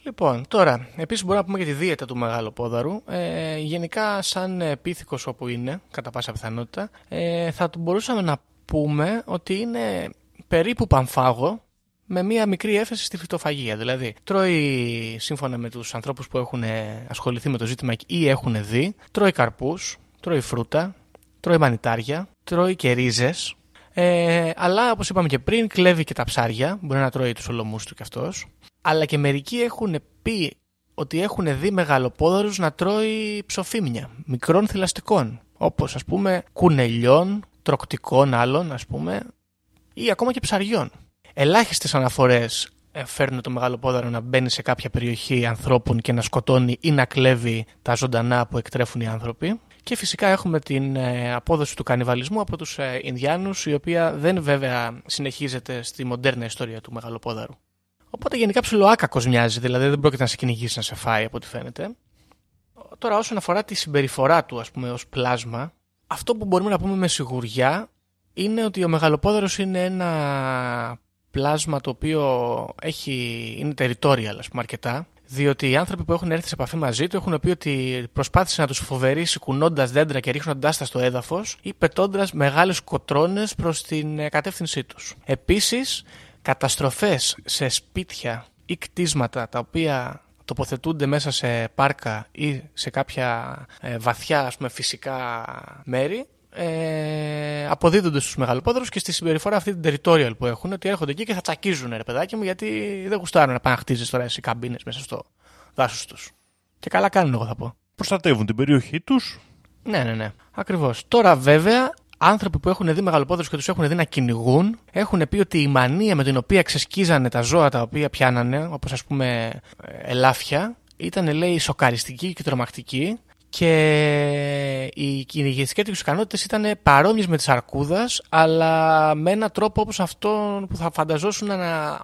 Λοιπόν, τώρα, επίσης μπορούμε να πούμε για τη δίαιτα του μεγαλοπόδαρου. Ε, γενικά, σαν πίθηκος όπου είναι, κατά πάσα πιθανότητα, ε, θα μπορούσαμε να πούμε ότι είναι περίπου πανφάγο με μία μικρή έφεση στη φυτοφαγία. Δηλαδή, τρώει, σύμφωνα με τους ανθρώπους που έχουν ασχοληθεί με το ζήτημα ή έχουν δει, τρώει καρπούς, τρώει φρούτα, τρώει μανιτάρια, τρώει και ρίζες. Ε, αλλά όπως είπαμε και πριν, κλέβει και τα ψάρια. Μπορεί να τρώει τους ολομούς του κι αυτός. Αλλά και μερικοί έχουν πει ότι έχουν δει μεγαλοπόδαρους να τρώει ψοφίμια μικρών θηλαστικών. Όπως ας πούμε κουνελιών, τροκτικών άλλων ας πούμε, ή ακόμα και ψαριών. Ελάχιστες αναφορές ε, φέρνουν το μεγαλοπόδαρο να μπαίνει σε κάποια περιοχή ανθρώπων και να σκοτώνει ή να κλέβει τα ζωντανά που εκτρέφουν οι άνθρωποι. Και φυσικά έχουμε την ε, απόδοση του κανιβαλισμού από τους ε, Ινδιάνους, η οποία δεν βέβαια συνεχίζεται στη μοντέρνα ιστορία του Μεγαλοπόδαρου. Οπότε γενικά ψιλοάκακος μοιάζει, δηλαδή δεν πρόκειται να σε κυνηγήσει να σε φάει από ό,τι φαίνεται. Τώρα όσον αφορά τη συμπεριφορά του ας πούμε ως πλάσμα, αυτό που μπορούμε να πούμε με σιγουριά είναι ότι ο Μεγαλοπόδαρος είναι ένα πλάσμα το οποίο έχει, είναι territorial, ας πούμε, αρκετά. Διότι οι άνθρωποι που έχουν έρθει σε επαφή μαζί του έχουν πει ότι προσπάθησε να τους φοβερήσει κουνώντας δέντρα και ρίχνοντάς τα στο έδαφος ή πετώντας μεγάλες κοτρώνες προς την ε, κατεύθυνσή τους. Επίσης, καταστροφές σε σπίτια ή κτίσματα τα οποία τοποθετούνται μέσα σε πάρκα ή σε κάποια ε, βαθιά ας πούμε, φυσικά μέρη ε, αποδίδονται στους μεγαλοπόδρους και στη συμπεριφορά αυτή την territorial που έχουν ότι έρχονται εκεί και θα τσακίζουν ρε παιδάκι μου γιατί δεν γουστάρουν να πάνε να χτίζεις τώρα εσύ καμπίνες μέσα στο δάσος τους. Και καλά κάνουν εγώ θα πω. Προστατεύουν την περιοχή τους. Ναι, ναι, ναι. Ακριβώς. Τώρα βέβαια άνθρωποι που έχουν δει μεγαλοπόδρους και τους έχουν δει να κυνηγούν έχουν πει ότι η μανία με την οποία ξεσκίζανε τα ζώα τα οποία πιάνανε όπως ας πούμε ελάφια ήταν λέει σοκαριστική και τρομακτική και οι κυνηγιστικέ του ικανότητες ήταν παρόμοιες με τη αρκούδας, αλλά με έναν τρόπο όπως αυτό που θα φανταζόσουν να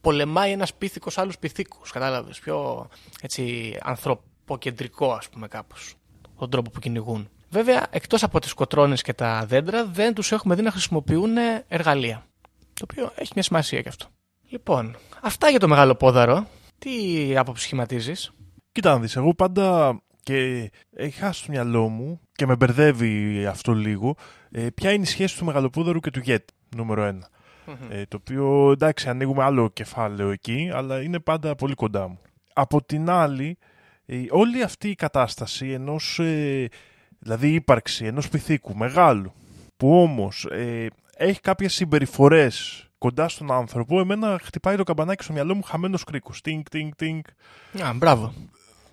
πολεμάει ένας πίθηκος άλλους πυθίκου. Κατάλαβες. Πιο έτσι ανθρωποκεντρικό, ας πούμε, κάπως. Τον τρόπο που κυνηγούν. Βέβαια, εκτός από τις κοτρώνες και τα δέντρα, δεν τους έχουμε δει να χρησιμοποιούν εργαλεία. Το οποίο έχει μια σημασία και αυτό. Λοιπόν, αυτά για το μεγάλο πόδαρο. Τι άποψη σχηματίζεις; Κοίτα να δεις, εγώ πάντα και έχει χάσει στο μυαλό μου και με μπερδεύει αυτό λίγο ε, ποια είναι η σχέση του Μεγαλοπούδαρου και του Γέτ, νούμερο Ε, το οποίο εντάξει ανοίγουμε άλλο κεφάλαιο εκεί, αλλά είναι πάντα πολύ κοντά μου. Από την άλλη, ε, όλη αυτή η κατάσταση ενός, ε, δηλαδή η ύπαρξη ενός πυθίκου μεγάλου, που όμως ε, έχει κάποιες συμπεριφορές κοντά στον άνθρωπο, εμένα χτυπάει το καμπανάκι στο μυαλό μου χαμένος κρίκος. Τίνκ, τίνκ, τίνκ. Α, μπράβο.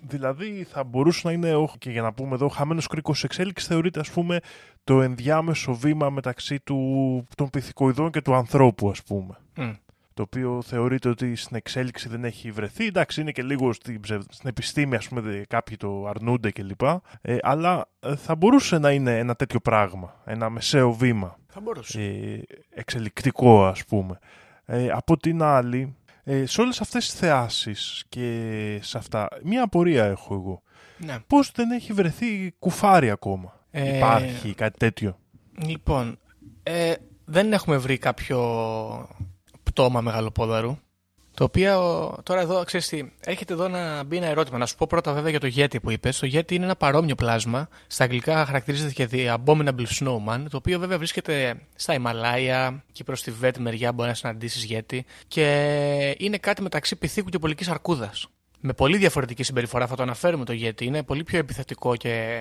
Δηλαδή θα μπορούσε να είναι, όχι και για να πούμε εδώ, χαμένος κρίκος εξέλιξης θεωρείται ας πούμε το ενδιάμεσο βήμα μεταξύ του, των πυθικοειδών και του ανθρώπου ας πούμε. Το οποίο θεωρείται ότι στην εξέλιξη δεν έχει βρεθεί. Εντάξει, είναι και λίγο στην, στην επιστήμη, ας πούμε, κάποιοι το αρνούνται κλπ. Ε, αλλά ε, θα μπορούσε να είναι ένα τέτοιο πράγμα. Ένα μεσαίο βήμα. Θα μπορούσε. Ε, εξελικτικό, ας πούμε. Ε, από την άλλη, ε, σε όλες αυτές τις θεάσεις και σε αυτά, μία απορία έχω εγώ. Ναι. Πώς δεν έχει βρεθεί κουφάρι ακόμα; Ε, Υπάρχει κάτι τέτοιο; Λοιπόν, ε, δεν έχουμε βρει κάποιο πτώμα μεγαλοπόδαρου. Το οποίο τώρα εδώ, ξέρεις τι, έρχεται εδώ να μπει ένα ερώτημα. Να σου πω πρώτα βέβαια για το Yeti που είπες. Το Yeti είναι ένα παρόμοιο πλάσμα. Στα αγγλικά χαρακτηρίζεται και The Abominable Snowman, το οποίο βέβαια βρίσκεται στα Ιμαλάια και προς τη Βέτ μεριά μπορεί να συναντήσεις Yeti. Και είναι κάτι μεταξύ πυθίκου και πολικής αρκούδας. Με πολύ διαφορετική συμπεριφορά θα το αναφέρουμε το Yeti. Είναι πολύ πιο επιθετικό και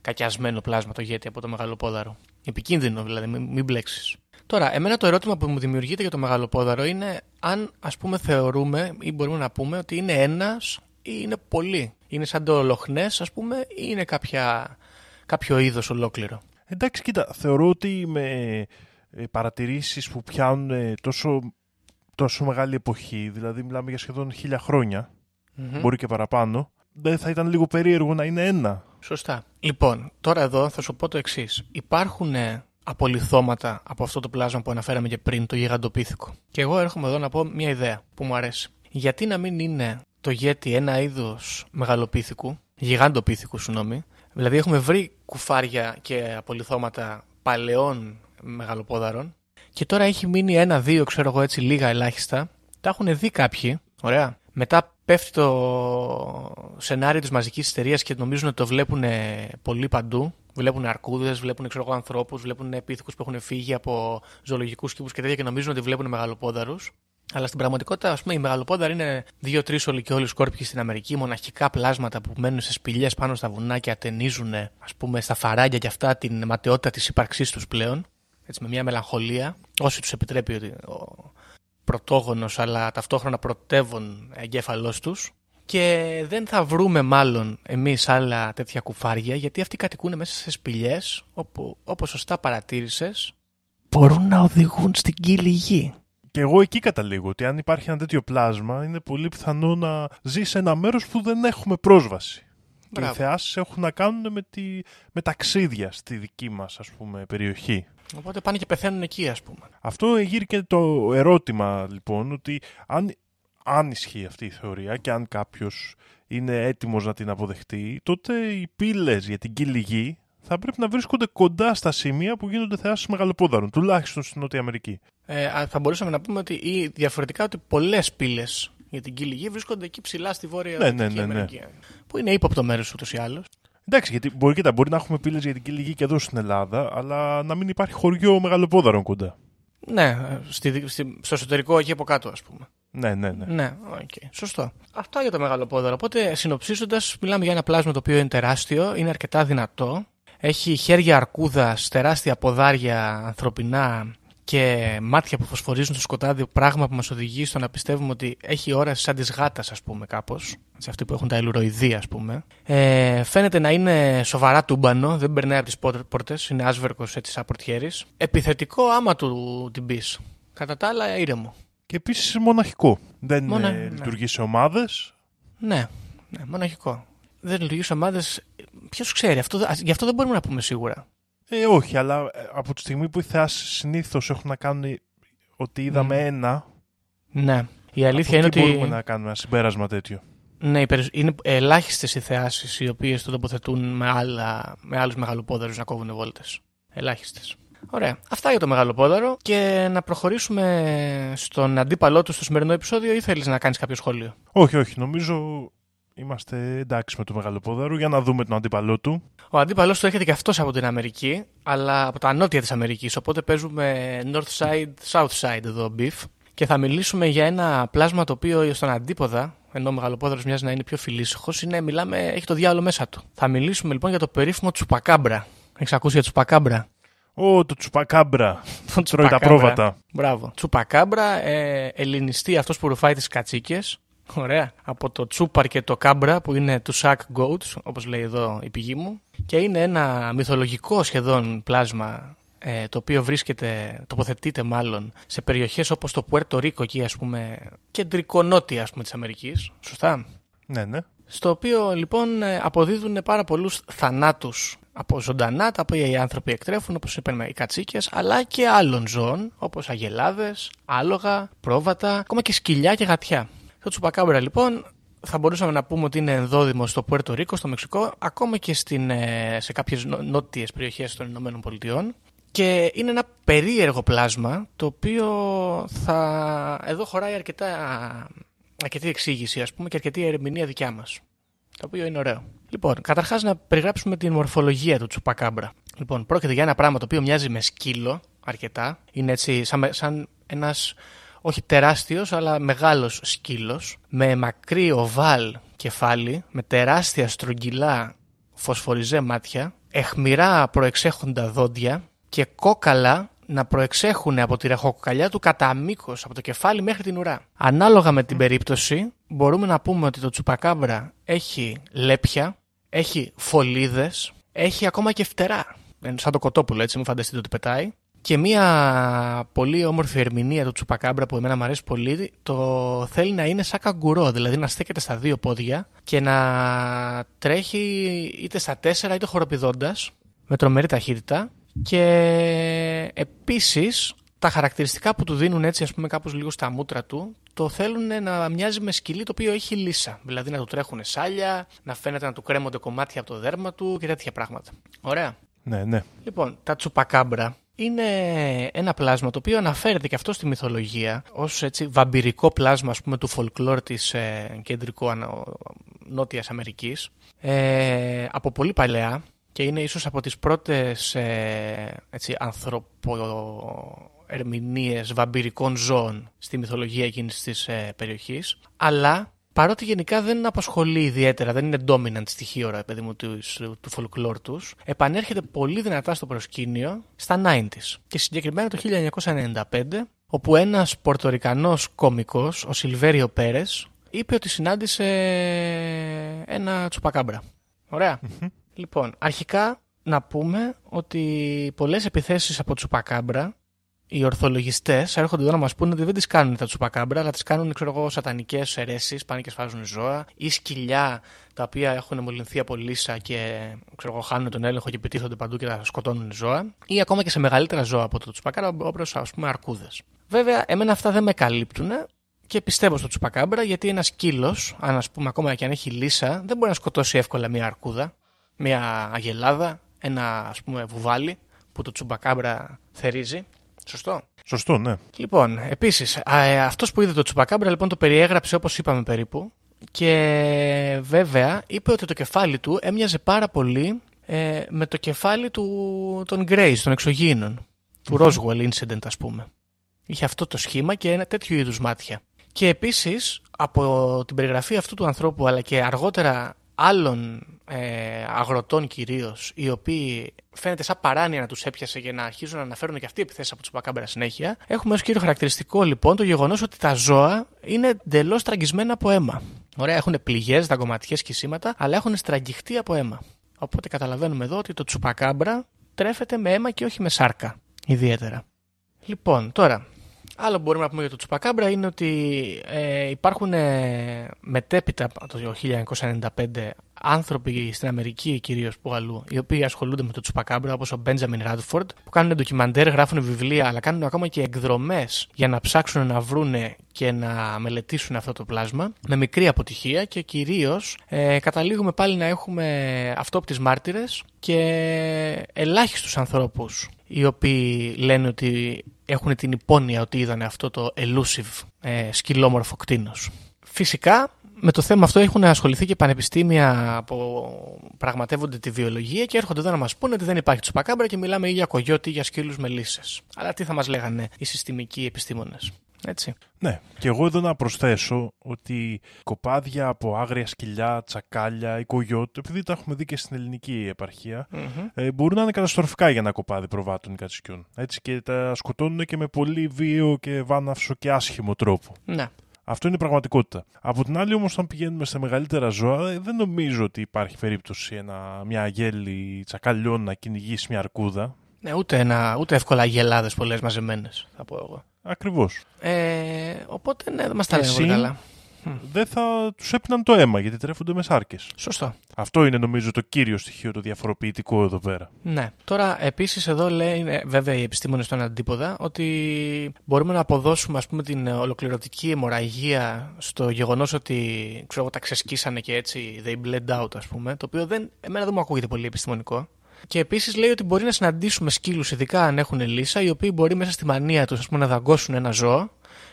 κακιασμένο πλάσμα το Yeti από το μεγαλοπόδαρο. Επικίνδυνο δηλαδή, μην, μην μπλέξεις. Τώρα, εμένα το ερώτημα που μου δημιουργείται για το μεγαλοπόδαρο είναι αν ας πούμε θεωρούμε ή μπορούμε να πούμε ότι είναι ένας ή είναι πολλοί. Είναι σαν το λοχνές ας πούμε ή είναι κάποια, κάποιο είδος ολόκληρο. Εντάξει, κοίτα, θεωρώ ότι με ε, παρατηρήσεις που πιάνουν ε, τόσο, τόσο μεγάλη εποχή, δηλαδή μιλάμε για σχεδόν χίλια χρόνια, μπορεί και παραπάνω, δεν θα ήταν λίγο περίεργο να είναι ένα. Σωστά. Λοιπόν, τώρα εδώ θα σου πω το εξής. Υπάρχουν ε, απολυθώματα από αυτό το πλάσμα που αναφέραμε και πριν, το γιγαντοπίθηκο. Και εγώ έρχομαι εδώ να πω μια ιδέα που μου αρέσει. Γιατί να μην είναι το γέτι ένα είδος μεγαλοπίθηκου, γιγαντοπίθηκου, συγγνώμη. Δηλαδή έχουμε βρει κουφάρια και απολυθώματα παλαιών μεγαλοπόδαρων και τώρα έχει μείνει ένα-δύο, ξέρω εγώ έτσι, λίγα ελάχιστα. Τα έχουν δει κάποιοι, ωραία. Μετά πέφτει το σενάριο της μαζικής ιστερίας και νομίζουν ότι το βλέπουν πολύ παντού Βλέπουν αρκούδες, βλέπουν ανθρώπους, βλέπουν επίθηκους που έχουν φύγει από ζωολογικούς κήπους και τέτοια και νομίζουν ότι βλέπουν μεγαλοπόδαρους. Αλλά στην πραγματικότητα, ας πούμε, οι μεγαλοπόδαροι είναι δύο-τρεις όλοι και όλοι σκόρπιοι στην Αμερική, μοναχικά πλάσματα που μένουν σε σπηλιές πάνω στα βουνά και ατενίζουν, ας πούμε, στα φαράγγια και αυτά την ματαιότητα της ύπαρξής τους πλέον. Έτσι, με μια μελαγχολία, όσοι τους επιτρέπει ο πρωτόγονος, αλλά ταυτόχρονα πρωτεύων εγκέφαλός τους. Και δεν θα βρούμε μάλλον εμείς άλλα τέτοια κουφάρια γιατί αυτοί κατοικούν μέσα σε σπηλιές όπου όπως σωστά παρατήρησες μπορούν να οδηγούν στην κύλη γη. Και εγώ εκεί καταλήγω ότι αν υπάρχει ένα τέτοιο πλάσμα είναι πολύ πιθανό να ζει σε ένα μέρος που δεν έχουμε πρόσβαση. Και οι θεάσεις έχουν να κάνουν με, τη, με ταξίδια στη δική μας ας πούμε περιοχή. Οπότε πάνε και πεθαίνουν εκεί ας πούμε. Αυτό γύρει και το ερώτημα λοιπόν ότι αν αν ισχύει αυτή η θεωρία και αν κάποιος είναι έτοιμος να την αποδεχτεί, τότε οι πύλες για την κύλη γη θα πρέπει να βρίσκονται κοντά στα σημεία που γίνονται θεάσεις μεγαλοπόδαρων, τουλάχιστον στην Νότια Αμερική. Ε, α, θα μπορούσαμε να πούμε ότι ή διαφορετικά ότι πολλές πύλες για την κύλη γη βρίσκονται εκεί ψηλά στη Βόρεια Ναι, Δυτική ναι, ναι, ναι. Αμερική. Που είναι ύποπτο μέρος ούτως ή άλλως. Εντάξει, γιατί μπορεί, κοίτα, μπορεί να έχουμε πύλες για την κοίλη γη και εδώ στην Ελλάδα, αλλά να μην υπάρχει χωριό μεγαλοπόδαρων κοντά. Ναι, ε, στη, στη, στο εσωτερικό εκεί από κάτω, ας πούμε. Ναι, ναι, ναι. Ναι, οκ. Σωστό. Αυτά για το μεγαλοπόδαρο. Οπότε, συνοψίζοντας, μιλάμε για ένα πλάσμα το οποίο είναι τεράστιο, είναι αρκετά δυνατό. Έχει χέρια αρκούδας, τεράστια ποδάρια ανθρωπινά και μάτια που φωσφορίζουν στο σκοτάδι, πράγμα που μας οδηγεί στο να πιστεύουμε ότι έχει όραση σαν της γάτας, ας πούμε, κάπως. Σε αυτοί που έχουν τα αιλουροειδή, ας πούμε. Ε, φαίνεται να είναι σοβαρά τούμπανο, δεν περνάει από τις πόρτες, είναι άσβερκος έτσι σαν πορτιέρης. Επιθετικό άμα του την πεις. Κατά τα άλλα, ήρεμο. Και επίσης μοναχικό. Δεν Μονα- ε, ναι. λειτουργείς σε ομάδες. Ναι, ναι, μοναχικό. Δεν λειτουργείς σε ομάδες. Ποιος ξέρει, αυτό, δεν- ας- γι' αυτό δεν μπορούμε να πούμε σίγουρα. Ε, όχι, αλλά ε, από τη στιγμή που οι θεάσεις συνήθως έχουν να κάνουν ότι είδαμε Μμ. ένα. Ναι. Η αλήθεια από είναι εκεί ότι. μπορούμε να κάνουμε ένα συμπέρασμα τέτοιο. Ναι, οι περισ- είναι ελάχιστες οι θεάσεις οι οποίες το τοποθετούν με, άλλα, με άλλους μεγαλοπόδαρους να κόβουν βόλτες. Ελάχιστες. Ωραία. Αυτά για το μεγαλοπόδαρο. Και να προχωρήσουμε στον αντίπαλό του στο σημερινό επεισόδιο, ή θέλεις να κάνεις κάποιο σχόλιο; Όχι, όχι, νομίζω είμαστε εντάξει με το μεγαλοπόδαρο για να δούμε τον αντίπαλό του. Ο αντίπαλο του έρχεται και αυτός από την Αμερική, αλλά από τα νότια της Αμερικής. Οπότε παίζουμε north side, south side εδώ, beef. Και θα μιλήσουμε για ένα πλάσμα το οποίο στον αντίποδα, ενώ ο μεγαλοπόδαρο μοιάζει να είναι πιο φιλήσυχος, είναι, μιλάμε, έχει το διάλογο μέσα του. Θα μιλήσουμε λοιπόν για το περίφημο τσουπακάμπρα. Έχεις ακούσει για τσουπακάμπρα; Ω, το τσουπακάμπρα. *laughs* Το Τρώει τα τσουπακάμπρα. πρόβατα. Μπράβο. Τσουπακάμπρα, ε, ελληνιστή αυτός που ρουφάει τις κατσίκες. Ωραία. Από το τσούπαρ και το κάμπρα που είναι του sack goats, όπως λέει εδώ η πηγή μου. Και είναι ένα μυθολογικό σχεδόν πλάσμα ε, το οποίο βρίσκεται, τοποθετείται μάλλον σε περιοχές όπως το Πουέρτο Ρίκο εκεί ας πούμε κεντρικό-νότια ας πούμε της Αμερικής. Σωστά; Ναι, ναι. Στο οποίο λοιπόν ε, αποδίδουν πάρα πολλούς θανάτους από ζωντανά τα οποία οι άνθρωποι εκτρέφουν όπως είπαμε οι κατσίκες αλλά και άλλων ζώων όπως αγελάδες, άλογα, πρόβατα, ακόμα και σκυλιά και γατιά. Το τσουπακάμπρα λοιπόν θα μπορούσαμε να πούμε ότι είναι ενδόδημο στο Πουέρτο Ρίκο, στο Μεξικό, ακόμα και στην, ε, σε κάποιες νο- νότιες περιοχές των Ηνωμένων Πολιτειών. Και είναι ένα περίεργο πλάσμα το οποίο θα... εδώ χωράει αρκετά αρκετή εξήγηση ας πούμε και αρκετή ερμηνεία δικιά μας. Το οποίο είναι ωραίο. Λοιπόν, καταρχάς να περιγράψουμε την μορφολογία του τσουπακάμπρα. Λοιπόν, πρόκειται για ένα πράγμα το οποίο μοιάζει με σκύλο αρκετά. Είναι έτσι σαν, σαν ένας όχι τεράστιος, αλλά μεγάλος σκύλος. Με μακρύ οβάλ κεφάλι, με τεράστια στρογγυλά φωσφοριζέ μάτια, εχμηρά προεξέχοντα δόντια και κόκαλα να προεξέχουν από τη ραχοκοκαλιά του κατά μήκος από το κεφάλι μέχρι την ουρά. Ανάλογα με την περίπτωση, μπορούμε να πούμε ότι το τσουπακάμπρα έχει λέπια, έχει φωλίδες, έχει ακόμα και φτερά. Είναι σαν το κοτόπουλο, έτσι, μην φανταστείτε ότι πετάει. Και μία πολύ όμορφη ερμηνεία του τσουπακάμπρα που εμένα μου αρέσει πολύ, το θέλει να είναι σαν καγκουρό, δηλαδή να στέκεται στα δύο πόδια και να τρέχει είτε στα τέσσερα είτε χοροπηδώντας με τρομερή ταχύτητα και επίσης τα χαρακτηριστικά που του δίνουν έτσι ας πούμε κάπως λίγο στα μούτρα του το θέλουν να μοιάζει με σκυλί το οποίο έχει λύσα. Δηλαδή να του τρέχουν σάλια, να φαίνεται να του κρέμονται κομμάτια από το δέρμα του και τέτοια πράγματα. Ωραία. Ναι, ναι. Λοιπόν, τα τσουπακάμπρα είναι ένα πλάσμα το οποίο αναφέρεται και αυτό στη μυθολογία ως έτσι βαμπυρικό πλάσμα ας πούμε του folklore της ε, κεντρικού ανα- νότιας Αμερικής. Ε, από πολύ παλαιά και είναι ίσως από τις πρώτες ε, έτσι, ανθρωποερμηνείες βαμπυρικών ζώων στη μυθολογία εκείνης της ε, περιοχής αλλά παρότι γενικά δεν απασχολεί ιδιαίτερα, δεν είναι dominant στοιχείο ρε παιδί μου τους, του folklore τους, επανέρχεται πολύ δυνατά στο προσκήνιο στα 90s και συγκεκριμένα το 1995 όπου ένας πορτορικανός κόμικος, ο Σιλβέριο Πέρες, είπε ότι συνάντησε ένα τσουπακάμπρα. Ωραία. Λοιπόν, αρχικά να πούμε ότι πολλές επιθέσεις από τσουπακάμπρα οι ορθολογιστές έρχονται εδώ να μας πούνε ότι δεν τις κάνουν τα τσουπακάμπρα, αλλά τις κάνουν ξέρω εγώ, σατανικές αιρέσεις, πάνε και σφάζουν ζώα, ή σκυλιά τα οποία έχουν μολυνθεί από λύσα και ξέρω εγώ, χάνουν τον έλεγχο και επιτίθονται παντού και τα σκοτώνουν ζώα, ή ακόμα και σε μεγαλύτερα ζώα από το τσουπακάμπρα, όπως ας πούμε αρκούδες. Βέβαια, εμένα αυτά δεν με καλύπτουν και πιστεύω στο τσουπακάμπρα γιατί ένας σκύλος, αν ας πούμε ακόμα και αν έχει λύσα, δεν μπορεί να σκοτώσει εύκολα μια αρκούδα, μια αγελάδα ένα ας πούμε βουβάλι που το τσουμπακάμπρα θερίζει. Σωστό. Σωστό, ναι. Λοιπόν, επίσης, αυτός που είδε το Τσουπακάμπρα λοιπόν το περιέγραψε όπως είπαμε περίπου. Και βέβαια είπε ότι το κεφάλι του έμοιαζε πάρα πολύ ε, με το κεφάλι του, των Grace, των εξωγήινων. Του Roswell Incident, ας πούμε. Είχε αυτό το σχήμα και ένα τέτοιο είδους μάτια. Και επίσης, από την περιγραφή αυτού του ανθρώπου, αλλά και αργότερα άλλων ε, αγροτών κυρίως, οι οποίοι φαίνεται σαν παράνοια να τους έπιασε για να αρχίζουν να αναφέρουν και αυτοί επιθέσεις από του Πακάμπερα συνέχεια. Έχουμε ως κύριο χαρακτηριστικό λοιπόν το γεγονός ότι τα ζώα είναι εντελώς τραγισμένα από αίμα. Ωραία, έχουν πληγές, δαγκωματιές κυσίματα, αλλά έχουν στραγγιχτεί από αίμα. Οπότε καταλαβαίνουμε εδώ ότι το τσουπακάμπρα τρέφεται με αίμα και όχι με σάρκα. Ιδιαίτερα. Λοιπόν, τώρα, Άλλο που μπορούμε να πούμε για το Τσουπακάμπρα είναι ότι ε, υπάρχουν ε, μετέπειτα το 1995 άνθρωποι στην Αμερική κυρίως που αλλού οι οποίοι ασχολούνται με το Τσουπακάμπρα όπως ο Μπέντζαμιν Ράντφορντ που κάνουν ντοκιμαντέρ, γράφουν βιβλία αλλά κάνουν ακόμα και εκδρομές για να ψάξουν να βρούνε και να μελετήσουν αυτό το πλάσμα με μικρή αποτυχία και κυρίως ε, καταλήγουμε πάλι να έχουμε αυτόπτες μάρτυρες και ελάχιστους ανθρώπους οι οποίοι λένε ότι έχουν την υπόνοια ότι είδαν αυτό το elusive ε, σκυλόμορφο κτίνος. Φυσικά με το θέμα αυτό έχουν ασχοληθεί και πανεπιστήμια που πραγματεύονται τη βιολογία και έρχονται εδώ να μας πούνε ότι δεν υπάρχει τσουπακάμπρα και μιλάμε ή για κογιώτη ή για σκύλους μελίσσε. Αλλά τι θα μας λέγανε οι συστημικοί επιστήμονες. Έτσι; Ναι, και εγώ εδώ να προσθέσω ότι κοπάδια από άγρια σκυλιά, τσακάλια, οικογιώτη, επειδή τα έχουμε δει και στην ελληνική ε, μπορούν να είναι καταστροφικά για ένα κοπάδι προβάτων ή κατσικιών. Έτσι και τα σκοτώνουν και με πολύ βίαιο και βάναυσο και άσχημο τρόπο. Ναι. Αυτό είναι η πραγματικότητα. Από την άλλη, όμως, όταν πηγαίνουμε σε μεγαλύτερα ζώα, ε, δεν νομίζω ότι υπάρχει περίπτωση ένα, μια αγέλη τσακαλιών να κυνηγήσει μια αρκούδα. Ναι, ούτε, ένα, ούτε εύκολα γελάδες πολλές μαζεμένες, θα πω εγώ. Ακριβώς. Ε, οπότε ναι, δεν μας τα λένε πολύ καλά. Δεν θα τους έπιναν το αίμα γιατί τρέφονται με σάρκες. Σωστό. Αυτό είναι νομίζω το κύριο στοιχείο, το διαφοροποιητικό εδώ πέρα. Ναι. Τώρα, επίσης, εδώ λέει, ε, βέβαια, οι επιστήμονες στον αντίποδα, ότι μπορούμε να αποδώσουμε ας πούμε, την ολοκληρωτική αιμορραγία στο γεγονός ότι ξέρω, τα ξεσκίσανε και έτσι, they bled out, ας πούμε. Το οποίο δεν, εμένα δεν μου ακούγεται πολύ επιστημονικό. Και επίσης λέει ότι μπορεί να συναντήσουμε σκύλους, ειδικά αν έχουν λύσα, οι οποίοι μπορεί μέσα στη μανία τους να δαγκώσουν ένα ζώο,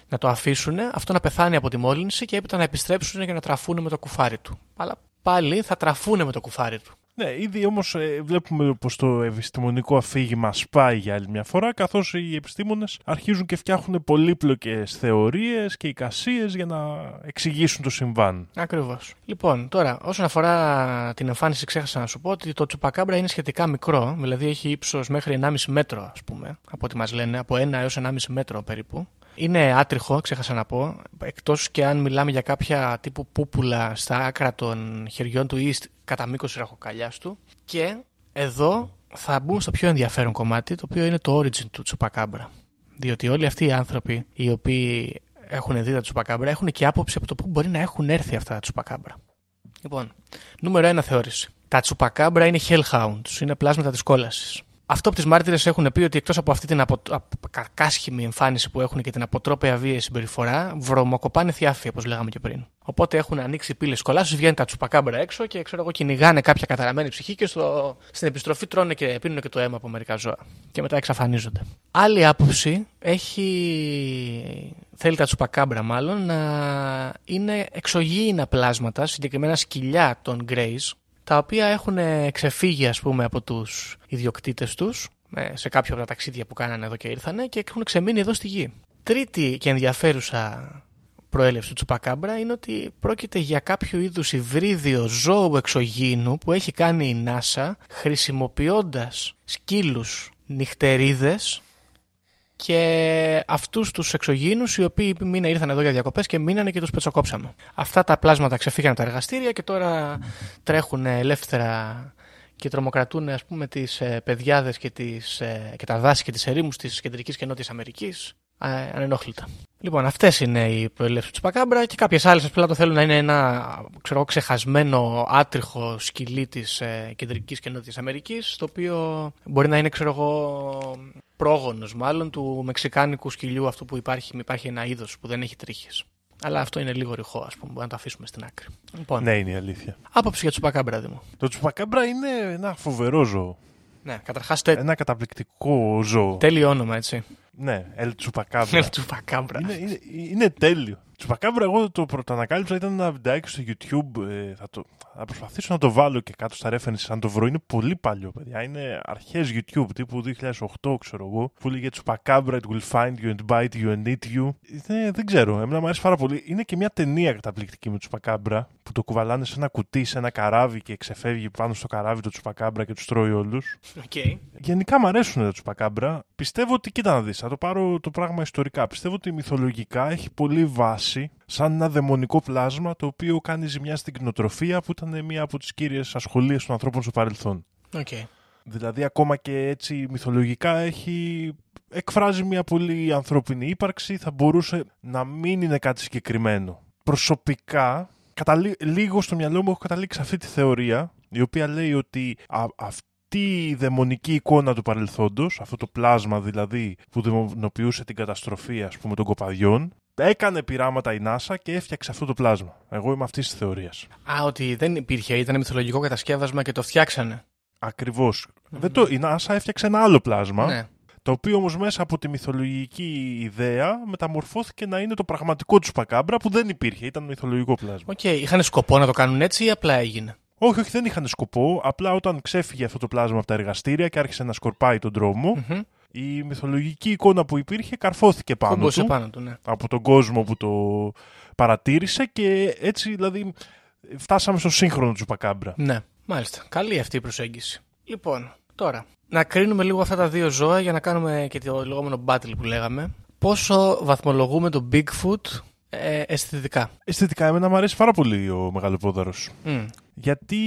να το αφήσουν, αυτό να πεθάνει από τη μόλυνση και έπειτα να επιστρέψουν και να τραφούν με το κουφάρι του. Αλλά πάλι θα τραφούν με το κουφάρι του. Ναι, ήδη όμως ε, βλέπουμε πως το επιστημονικό αφήγημα σπάει για άλλη μια φορά, καθώς οι επιστήμονες αρχίζουν και φτιάχνουν πολύπλοκες θεωρίες και εικασίες για να εξηγήσουν το συμβάν. Ακριβώς. Λοιπόν, τώρα, όσον αφορά την εμφάνιση, ξέχασα να σου πω ότι το τσουπακάμπρα είναι σχετικά μικρό, δηλαδή έχει ύψος μέχρι 1,5 μέτρο, ας πούμε, από ό,τι μας λένε, από 1 έως 1,5 μέτρο περίπου. Είναι άτριχο, ξέχασα να πω, εκτός και αν μιλάμε για κάποια τύπου πούπουλα στα άκρα των χεριών του ή κατά μήκος ραχοκαλιάς του. Και εδώ θα μπούμε στο πιο ενδιαφέρον κομμάτι, το οποίο είναι το origin του Τσουπακάμπρα. Διότι όλοι αυτοί οι άνθρωποι οι οποίοι έχουν δει τα Τσουπακάμπρα έχουν και άποψη από το πού μπορεί να έχουν έρθει αυτά τα Τσουπακάμπρα. Λοιπόν, νούμερο ένα θεώρηση. Τα Τσουπακάμπρα είναι hellhounds, είναι πλάσματα της κόλασης. Αυτό από τις μάρτυρες έχουν πει ότι εκτός από αυτή την απο... κακάσχημη εμφάνιση που έχουν και την αποτρόπαια βία συμπεριφορά, βρωμοκοπάνε θιάφη, όπως λέγαμε και πριν. Οπότε έχουν ανοίξει πύλες κολάσου, βγαίνει τα τσουπακάμπρα έξω και ξέρω εγώ κυνηγάνε κάποια καταραμένη ψυχή και στο... στην επιστροφή τρώνε και πίνουν και το αίμα από μερικά ζώα. Και μετά εξαφανίζονται. Άλλη άποψη έχει. Θέλει τα τσουπακάμπρα μάλλον να είναι εξωγήινα πλάσματα, συγκεκριμένα σκυλιά των Grays, τα οποία έχουν ξεφύγει ας πούμε από τους ιδιοκτήτες τους ε, σε κάποια από τα ταξίδια που κάνανε εδώ και ήρθανε και έχουν ξεμείνει εδώ στη γη. Τρίτη και ενδιαφέρουσα προέλευση του Τσουπακάμπρα είναι ότι πρόκειται για κάποιο είδους υβρίδιο ζώου εξωγήινου που έχει κάνει η NASA χρησιμοποιώντας σκύλους νυχτερίδες και αυτούς τους εξωγήνου οι οποίοι μήνα ήρθαν εδώ για διακοπές και μείνανε και τους πετσοκόψαμε. Αυτά τα πλάσματα ξεφύγαν από τα εργαστήρια και τώρα τρέχουν ελεύθερα και τρομοκρατούν ας πούμε τις ε, παιδιάδες και, τις, ε, και τα δάση και τις ερήμους της Κεντρικής και Νότιας Αμερικής ε, ανενόχλητα. Λοιπόν, αυτές είναι οι προελεύσεις του Πακάμπρα και κάποιες άλλες απλά το θέλουν να είναι ένα ξέρω, ξεχασμένο άτριχο σκυλί της ε, Κεντρικής και Νότιας Αμερικής, το οποίο μπορεί να είναι, ξέρω εγώ, πρόγονος μάλλον του μεξικάνικου σκυλιού αυτού που υπάρχει, υπάρχει ένα είδος που δεν έχει τρίχες. Αλλά αυτό είναι λίγο ρηχό, ας πούμε. Μπορούμε να το αφήσουμε στην άκρη. Λοιπόν, ναι, είναι η αλήθεια. Άποψη για το Τσουπακάμπρα, Δήμο. Το Τσουπακάμπρα είναι ένα φοβερό ζώο. Ναι, καταρχάς το Ένα καταπληκτικό ζώο. τέλειο όνομα, έτσι. Ναι, El Chupacabra. Τσουπακάμπρα. είναι, είναι, είναι τέλειο. Τσουπακάμπρα, εγώ το πρωτοανακάλυψα ήταν ένα βιντεάκι στο YouTube. ε, θα, το, θα προσπαθήσω να το βάλω και κάτω στα references αν το βρω. Είναι πολύ παλιό, παιδιά. Είναι αρχές YouTube, τύπου 2008, ξέρω εγώ. Που λέγεται Τσουπακάμπρα, it will find you and bite you and eat you. Είναι, δεν ξέρω, εμένα μου αρέσει πάρα πολύ. Είναι και μια ταινία καταπληκτική με Τσουπακάμπρα που το κουβαλάνε σε ένα κουτί, σε ένα καράβι και ξεφεύγει πάνω στο καράβι το Τσουπακάμπρα και τους τρώει όλους. Okay. Γενικά μου αρέσουν τα τσουπακάμπρα. Πιστεύω ότι, κοίτα να δεις, θα το πάρω το πράγμα ιστορικά. Πιστεύω ότι μυθολογικά έχει πολύ βάση σαν ένα δαιμονικό πλάσμα το οποίο κάνει ζημιά στην κτηνοτροφία που ήταν μία από τις κύριες ασχολίες των ανθρώπων στο παρελθόν. Okay. Δηλαδή ακόμα και έτσι μυθολογικά έχει εκφράζει μια πολύ ανθρώπινη ύπαρξη, θα μπορούσε να μην είναι κάτι συγκεκριμένο. Προσωπικά, καταλή... λίγο στο μυαλό μου έχω καταλήξει αυτή τη θεωρία, η οποία λέει ότι α, αυτή η δαιμονική εικόνα του παρελθόντος, αυτό το πλάσμα δηλαδή που δαιμονοποιούσε την καταστροφή ας πούμε των κοπαδιών, έκανε πειράματα η NASA και έφτιαξε αυτό το πλάσμα. Εγώ είμαι αυτής της θεωρίας. Α, ότι δεν υπήρχε, ήταν μυθολογικό κατασκεύασμα και το φτιάξανε. Ακριβώς. Δεν το, η NASA έφτιαξε ένα άλλο πλάσμα, Ναι. το οποίο όμως μέσα από τη μυθολογική ιδέα μεταμορφώθηκε να είναι το πραγματικό τσουπακάμπρα που δεν υπήρχε, ήταν μυθολογικό πλάσμα. Οκ, είχαν σκοπό να το κάνουν έτσι ή απλά έγινε; Όχι, όχι, δεν είχαν σκοπό. Απλά όταν ξέφυγε αυτό το πλάσμα από τα εργαστήρια και άρχισε να σκορπάει τον τρόμο, Μμμ. Η μυθολογική εικόνα που υπήρχε καρφώθηκε πάνω Κούμπωσε πάνω του, ναι. από τον κόσμο που το παρατήρησε και έτσι δηλαδή φτάσαμε στο σύγχρονο του Σπακάμπρα. Ναι, μάλιστα. Καλή αυτή η προσέγγιση. Λοιπόν, τώρα, να κρίνουμε λίγο αυτά τα δύο ζώα για να κάνουμε και το λεγόμενο battle που λέγαμε. Πόσο βαθμολογούμε τον Bigfoot ε, αισθητικά; Αισθητικά, εμένα μου αρέσει πάρα πολύ ο Μεγαλοπόδαρος. Μμ. Γιατί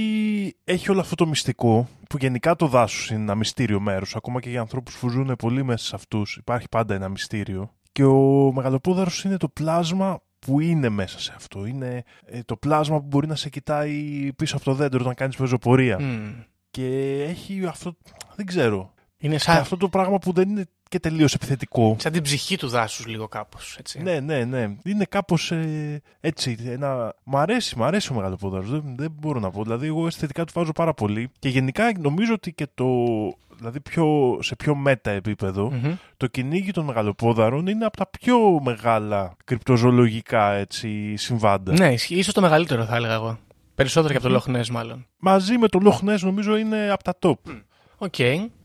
έχει όλο αυτό το μυστικό που γενικά το δάσος είναι ένα μυστήριο μέρος. Ακόμα και για ανθρώπους που ζουν πολύ μέσα σε αυτούς υπάρχει πάντα ένα μυστήριο. Και ο Μεγαλοπόδαρος είναι το πλάσμα που είναι μέσα σε αυτό. Είναι ε, το πλάσμα που μπορεί να σε κοιτάει πίσω από το δέντρο όταν κάνεις πεζοπορία. Μμ. Και έχει αυτό, δεν ξέρω, Είναι και σαν, αυτό το πράγμα που δεν είναι και τελείως επιθετικό. σαν την ψυχή του δάσους λίγο κάπως, έτσι. Ναι, ναι, ναι. Είναι κάπως έτσι. Ένα... Μ' αρέσει, μ' αρέσει ο Μεγαλοπόδαρο. Δεν, δεν μπορώ να πω. Δηλαδή, εγώ αισθητικά του βάζω πάρα πολύ. Και γενικά νομίζω ότι και το. Δηλαδή, πιο, σε πιο μέτα επίπεδο, Μμμ. το κυνήγι των μεγαλοπόδαρων είναι από τα πιο μεγάλα κρυπτοζωολογικά έτσι, συμβάντα. Ναι, ισχύει. ίσως το μεγαλύτερο θα έλεγα εγώ. Περισσότερο και από το Loch Ness μάλλον. Μαζί με το Loch Ness νομίζω είναι από τα top. Οκ.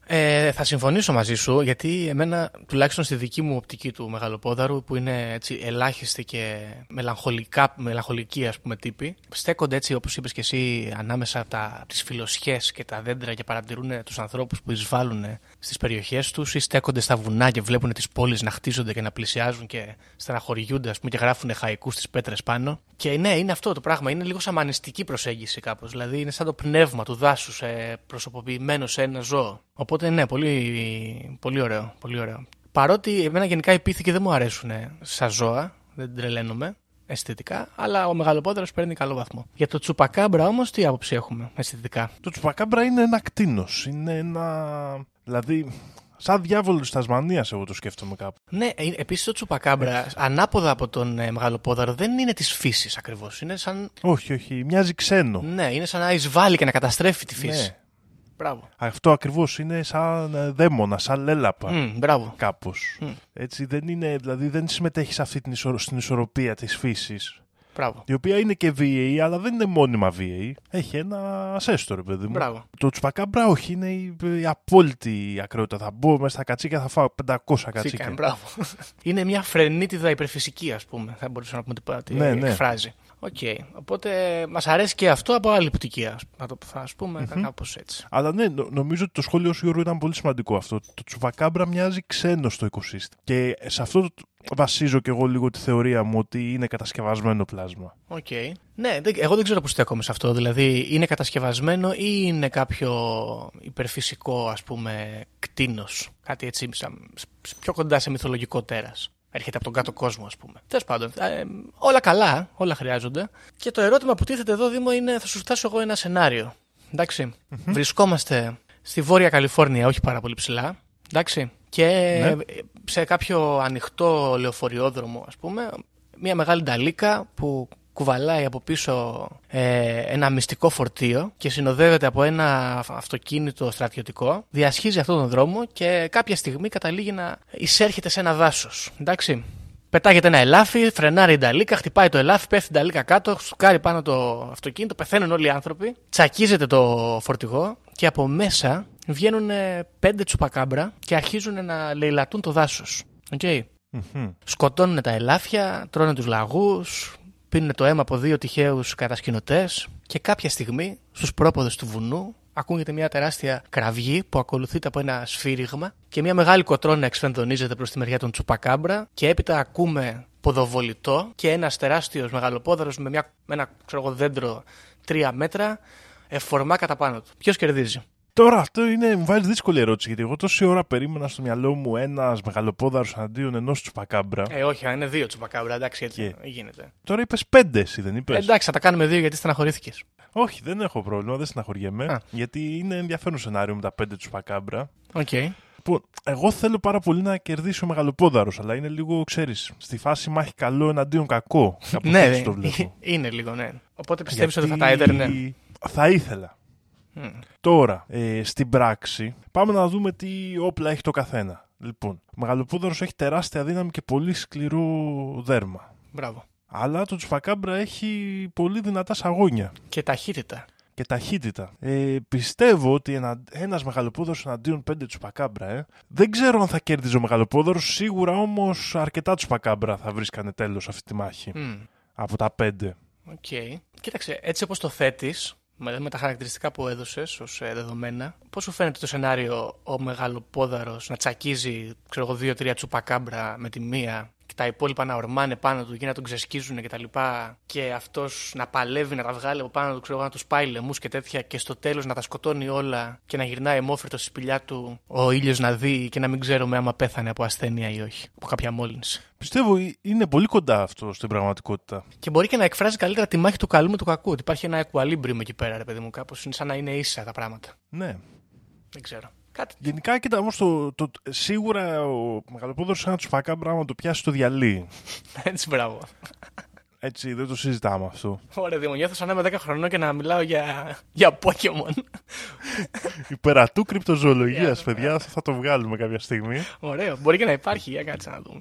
Ε, θα συμφωνήσω μαζί σου, γιατί εμένα, τουλάχιστον στη δική μου οπτική του Μεγαλοπόδαρου, που είναι έτσι ελάχιστη και μελαγχολικά, μελαγχολική ας πούμε τύποι, στέκονται έτσι όπως είπες και εσύ ανάμεσα από τα, τις φυλλωσιές και τα δέντρα και παρατηρούν τους ανθρώπους που εισβάλλουν στις περιοχές τους ή στέκονται στα βουνά και βλέπουν τις πόλεις να χτίζονται και να πλησιάζουν και στεναχωριούνται ας πούμε και γράφουν χαϊκού στις πέτρες πάνω. Και ναι, είναι αυτό το πράγμα, είναι λίγο σαμανιστική προσέγγιση κάπως, δηλαδή είναι σαν το πνεύμα του δάσους ε, προσωποποιημένο σε ένα ζώο. Οπότε ναι, πολύ, πολύ ωραίο, πολύ ωραίο. Παρότι εμένα γενικά οι πίθηκοι δεν μου αρέσουν σαν ζώα, δεν τρελαίνομαι αισθητικά, αλλά ο μεγαλοπόδαρος παίρνει καλό βαθμό. Για το τσουπακάμπρα όμως τι άποψη έχουμε αισθητικά; Το τσουπακάμπρα είναι ένα κτίνος. Είναι ένα... Δηλαδή, σαν διάβολο της Τασμανίας εγώ το σκέφτομαι κάπου. Ναι, επίσης το τσουπακάμπρα, ανάποδα από τον ε, μεγαλοπόδαρο, δεν είναι της φύσης ακριβώς. Είναι σαν. Όχι, όχι. Μοιάζει ξένο. Ναι, είναι σαν να εισβάλλει και να καταστρέφει τη φύση. Ναι. Μπράβο. Αυτό ακριβώς είναι σαν ε, δαίμονα, σαν λαίλαπα. Μμ, μπράβο. Κάπως. Μμ. Έτσι δεν είναι, δηλαδή δεν συμμετέχει σε αυτή την ισο- στην ισορροπία της φύσης. Μπράβο. Η οποία είναι και βίαιη, αλλά δεν είναι μόνιμα βίαιη. Έχει ένα asset το, ρε παιδί μου. Μπράβο. Το τσουπακάμπρα όχι, είναι η, η απόλυτη ακρότητα. Θα μπω μέσα στα κατσίκια, θα φάω 500 κατσίκια. Τσίκα, μπράβο. *laughs* είναι μια φρενίτιδα υπερφυσική, ας πούμε. Θα μπορούσαμε να πούμε τι, τι Ναι, ναι. Εκφράζει. Οκ. Οπότε μας αρέσει και αυτό από άλλη οπτική. ας- Να το ας πούμε κάπως έτσι. Αλλά ναι, νο- νομίζω ότι το σχόλιο σου Γιώργο ήταν πολύ σημαντικό αυτό. Το τσουπακάμπρα μοιάζει ξένο στο οικοσύστημα. Και σε αυτό το- βασίζω και εγώ λίγο τη θεωρία μου ότι είναι κατασκευασμένο πλάσμα. Οκ. Ναι, δεν- εγώ δεν ξέρω που στέκομαι σε αυτό. Δηλαδή, είναι κατασκευασμένο ή είναι κάποιο υπερφυσικό, ας πούμε, κτήνος. Κάτι έτσι, σαν- σ- πιο κοντά σε μυθολογικό τέρας; Έρχεται από τον κάτω κόσμο, ας πούμε. Τέλος πάντων, ε, όλα καλά, όλα χρειάζονται. Και το ερώτημα που τίθεται εδώ, Δήμο, είναι θα σου φτάσω εγώ ένα σενάριο. Εντάξει. Βρισκόμαστε στη Βόρεια Καλιφόρνια, όχι πάρα πολύ ψηλά. Εντάξει. Και Ναι. σε κάποιο ανοιχτό λεωφοριόδρομο, ας πούμε, μια μεγάλη νταλίκα που κουβαλάει από πίσω ε, ένα μυστικό φορτίο και συνοδεύεται από ένα αυτοκίνητο στρατιωτικό, διασχίζει αυτόν τον δρόμο και κάποια στιγμή καταλήγει να εισέρχεται σε ένα δάσος. Εντάξει. Πετάγεται ένα ελάφι, φρενάρει η Νταλίκα, χτυπάει το ελάφι, πέφτει η Νταλίκα κάτω, σκάρει πάνω το αυτοκίνητο, πεθαίνουν όλοι οι άνθρωποι, τσακίζεται το φορτηγό και από μέσα βγαίνουν πέντε τσουπακάμπρα και αρχίζουν να λαιλατούν το δάσος. Okay. Σκοτώνουν τα ελάφια, τρώνε τους λαγούς, πίνουν το αίμα από δύο τυχαίους κατασκηνωτέ και κάποια στιγμή στους πρόποδες του βουνού ακούγεται μια τεράστια κραυγή που ακολουθείται από ένα σφύριγμα και μια μεγάλη κοτρόνα εξφενδονίζεται προς τη μεριά των Τσουπακάμπρα και έπειτα ακούμε ποδοβολητό και ένας τεράστιος μεγαλοπόδαρος με, μια, με ένα ξέρω, δέντρο τρία μέτρα εφορμά κατά πάνω του. Ποιος κερδίζει; Τώρα αυτό είναι, μου βάζει δύσκολη ερώτηση γιατί εγώ τόση ώρα περίμενα στο μυαλό μου ένας μεγαλοπόδαρος εναντίον ενός τσουπακάμπρα. Ε, όχι, είναι δύο τσουπακάμπρα, εντάξει, έτσι και... γίνεται. Τώρα είπες πέντε, εσύ δεν είπες; Ε, εντάξει, θα τα κάνουμε δύο γιατί στεναχωρήθηκες. Όχι, δεν έχω πρόβλημα, δεν στεναχωριέμαι. Α. Γιατί είναι ενδιαφέρον σενάριο με τα πέντε τσουπακάμπρα. Οκ. Okay. Που εγώ θέλω πάρα πολύ να κερδίσω ο μεγαλοπόδαρος, αλλά είναι λίγο, ξέρεις, στη φάση μάχη καλό εναντίον κακό. *laughs* ναι, το βλέπω. είναι λίγο, ναι. Οπότε πιστεύεις γιατί... ότι θα τα έδερνε; Θα ήθελα. Τώρα, ε, στην πράξη, πάμε να δούμε τι όπλα έχει το καθένα. Λοιπόν, ο μεγαλοπόδαρος έχει τεράστια δύναμη και πολύ σκληρό δέρμα. Μπράβο. Αλλά το τσουφακάμπρα έχει πολύ δυνατά σαγόνια. Και ταχύτητα. Και ταχύτητα. Ε, πιστεύω ότι ένα, ένας μεγαλοπόδαρος εναντίον πέντε τσουπακάμπρα, ε. δεν ξέρω αν θα κέρδιζε ο μεγαλοπόδαρος, σίγουρα όμως αρκετά τσουπακάμπρα θα βρίσκανε τέλος αυτή τη μάχη. Από τα πέντε. Οκ. Okay. Κοίταξε, έτσι όπως το θέτεις, με, τα χαρακτηριστικά που έδωσες ως ε, δεδομένα, πώς σου φαίνεται το σενάριο ο μεγαλοπόδαρο να τσακίζει, ξέρω εγώ, δύο-τρία τσουπακάμπρα με τη μία; και τα υπόλοιπα να ορμάνε πάνω του και να τον ξεσκίζουν και τα λοιπά και αυτός να παλεύει να τα βγάλει από πάνω του, ξέρω να τους πάει λαιμού και τέτοια και στο τέλος να τα σκοτώνει όλα και να γυρνάει αιμόφυρτο στη σπηλιά του ο ήλιος να δει και να μην ξέρουμε άμα πέθανε από ασθένεια ή όχι, από κάποια μόλυνση. Πιστεύω είναι πολύ κοντά αυτό στην πραγματικότητα. Και μπορεί και να εκφράζει καλύτερα τη μάχη του καλού με του κακού. Ότι υπάρχει ένα equilibrium εκεί πέρα, ρε παιδί μου, κάπως. Είναι σαν να είναι ίσα τα πράγματα. Ναι. Δεν ξέρω. Κάτι... Γενικά, κοίτα όμως, το, το, σίγουρα ο μεγαλοπόδωρο ένας του φακά πράγμα το πιάσει το διαλύει. *laughs* Έτσι, μπράβο. Έτσι, δεν το συζητάμε αυτό. Ωραία, Δήμο, νιώθω σαν να είμαι 10 χρονών και να μιλάω για, για Pokemon. Υπερατού κρυπτοζωολογίας, *laughs* yeah, παιδιά, θα το βγάλουμε κάποια στιγμή. Ωραίο, μπορεί και να υπάρχει, για κάτσε να δούμε.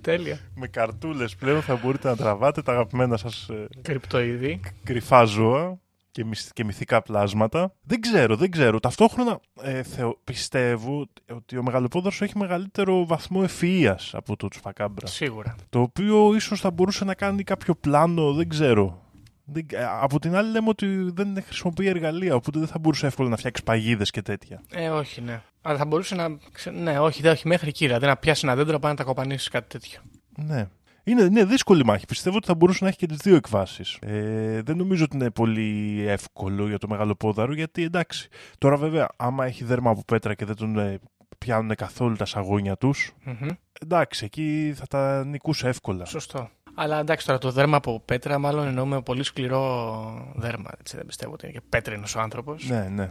Τέλεια. Με καρτούλες πλέον θα μπορείτε να τραβάτε τα αγαπημένα σας. Ε, Κρυπτοειδή. Κρυφά ζώα και, και μυθικά πλάσματα. Δεν ξέρω, δεν ξέρω. Ταυτόχρονα ε, θεω, πιστεύω ότι ο μεγαλοπόδαρος έχει μεγαλύτερο βαθμό ευφυΐας από το Τσουφακάμπρα. Σίγουρα. Το οποίο ίσως θα μπορούσε να κάνει κάποιο πλάνο, δεν ξέρω. Δεν, ε, από την άλλη λέμε ότι δεν χρησιμοποιεί εργαλεία, οπότε δεν θα μπορούσε εύκολα να φτιάξει παγίδες και τέτοια. Ε, όχι, ναι. Αλλά θα μπορούσε να... Ναι, όχι, δεν, όχι μέχρι εκεί. Δηλαδή να πιάσει ένα δέντρο, πάει να τα κοπανίσει κάτι τέτοιο. Ναι. Είναι, είναι δύσκολη μάχη. Πιστεύω ότι θα μπορούσε να έχει και τις δύο εκβάσεις. Ε, δεν νομίζω ότι είναι πολύ εύκολο για το μεγάλο πόδαρο, γιατί εντάξει. Τώρα, βέβαια, άμα έχει δέρμα από πέτρα και δεν τον ε, πιάνουν καθόλου τα σαγόνια τους, mm-hmm. εντάξει, εκεί θα τα νικούσε εύκολα. Σωστό. Αλλά εντάξει, τώρα το δέρμα από πέτρα, μάλλον εννοούμε πολύ σκληρό δέρμα. Έτσι, δεν πιστεύω ότι είναι και πέτρινος ο άνθρωπος. Ναι, ναι. Να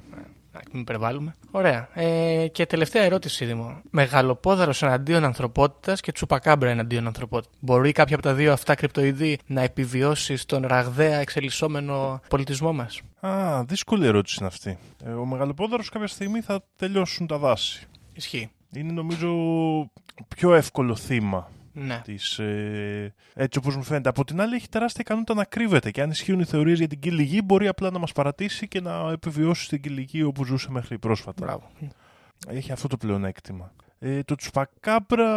μην υπερβάλλουμε. Ωραία. Ε, και τελευταία ερώτηση, Δήμο. Μεγαλοπόδαρο εναντίον ανθρωπότητας και τσουπακάμπρα εναντίον ανθρωπότητας. Μπορεί κάποιο από τα δύο αυτά κρυπτοειδή να επιβιώσει στον ραγδαία εξελισσόμενο πολιτισμό μας; Α, δύσκολη ερώτηση είναι αυτή. Ε, ο μεγαλοπόδαρος κάποια στιγμή θα τελειώσουν τα δάση. Ισχύει. Είναι νομίζω πιο εύκολο θύμα ναι. Της, ε, έτσι όπως μου φαίνεται. Από την άλλη έχει τεράστια ικανότητα να κρύβεται και αν ισχύουν οι θεωρίες για την κυλιγή μπορεί απλά να μας παρατήσει και να επιβιώσει στην κυλιγή όπου ζούσε μέχρι πρόσφατα. Μπράβο. Έχει αυτό το πλεονέκτημα. Ε, το τσουπακάμπρα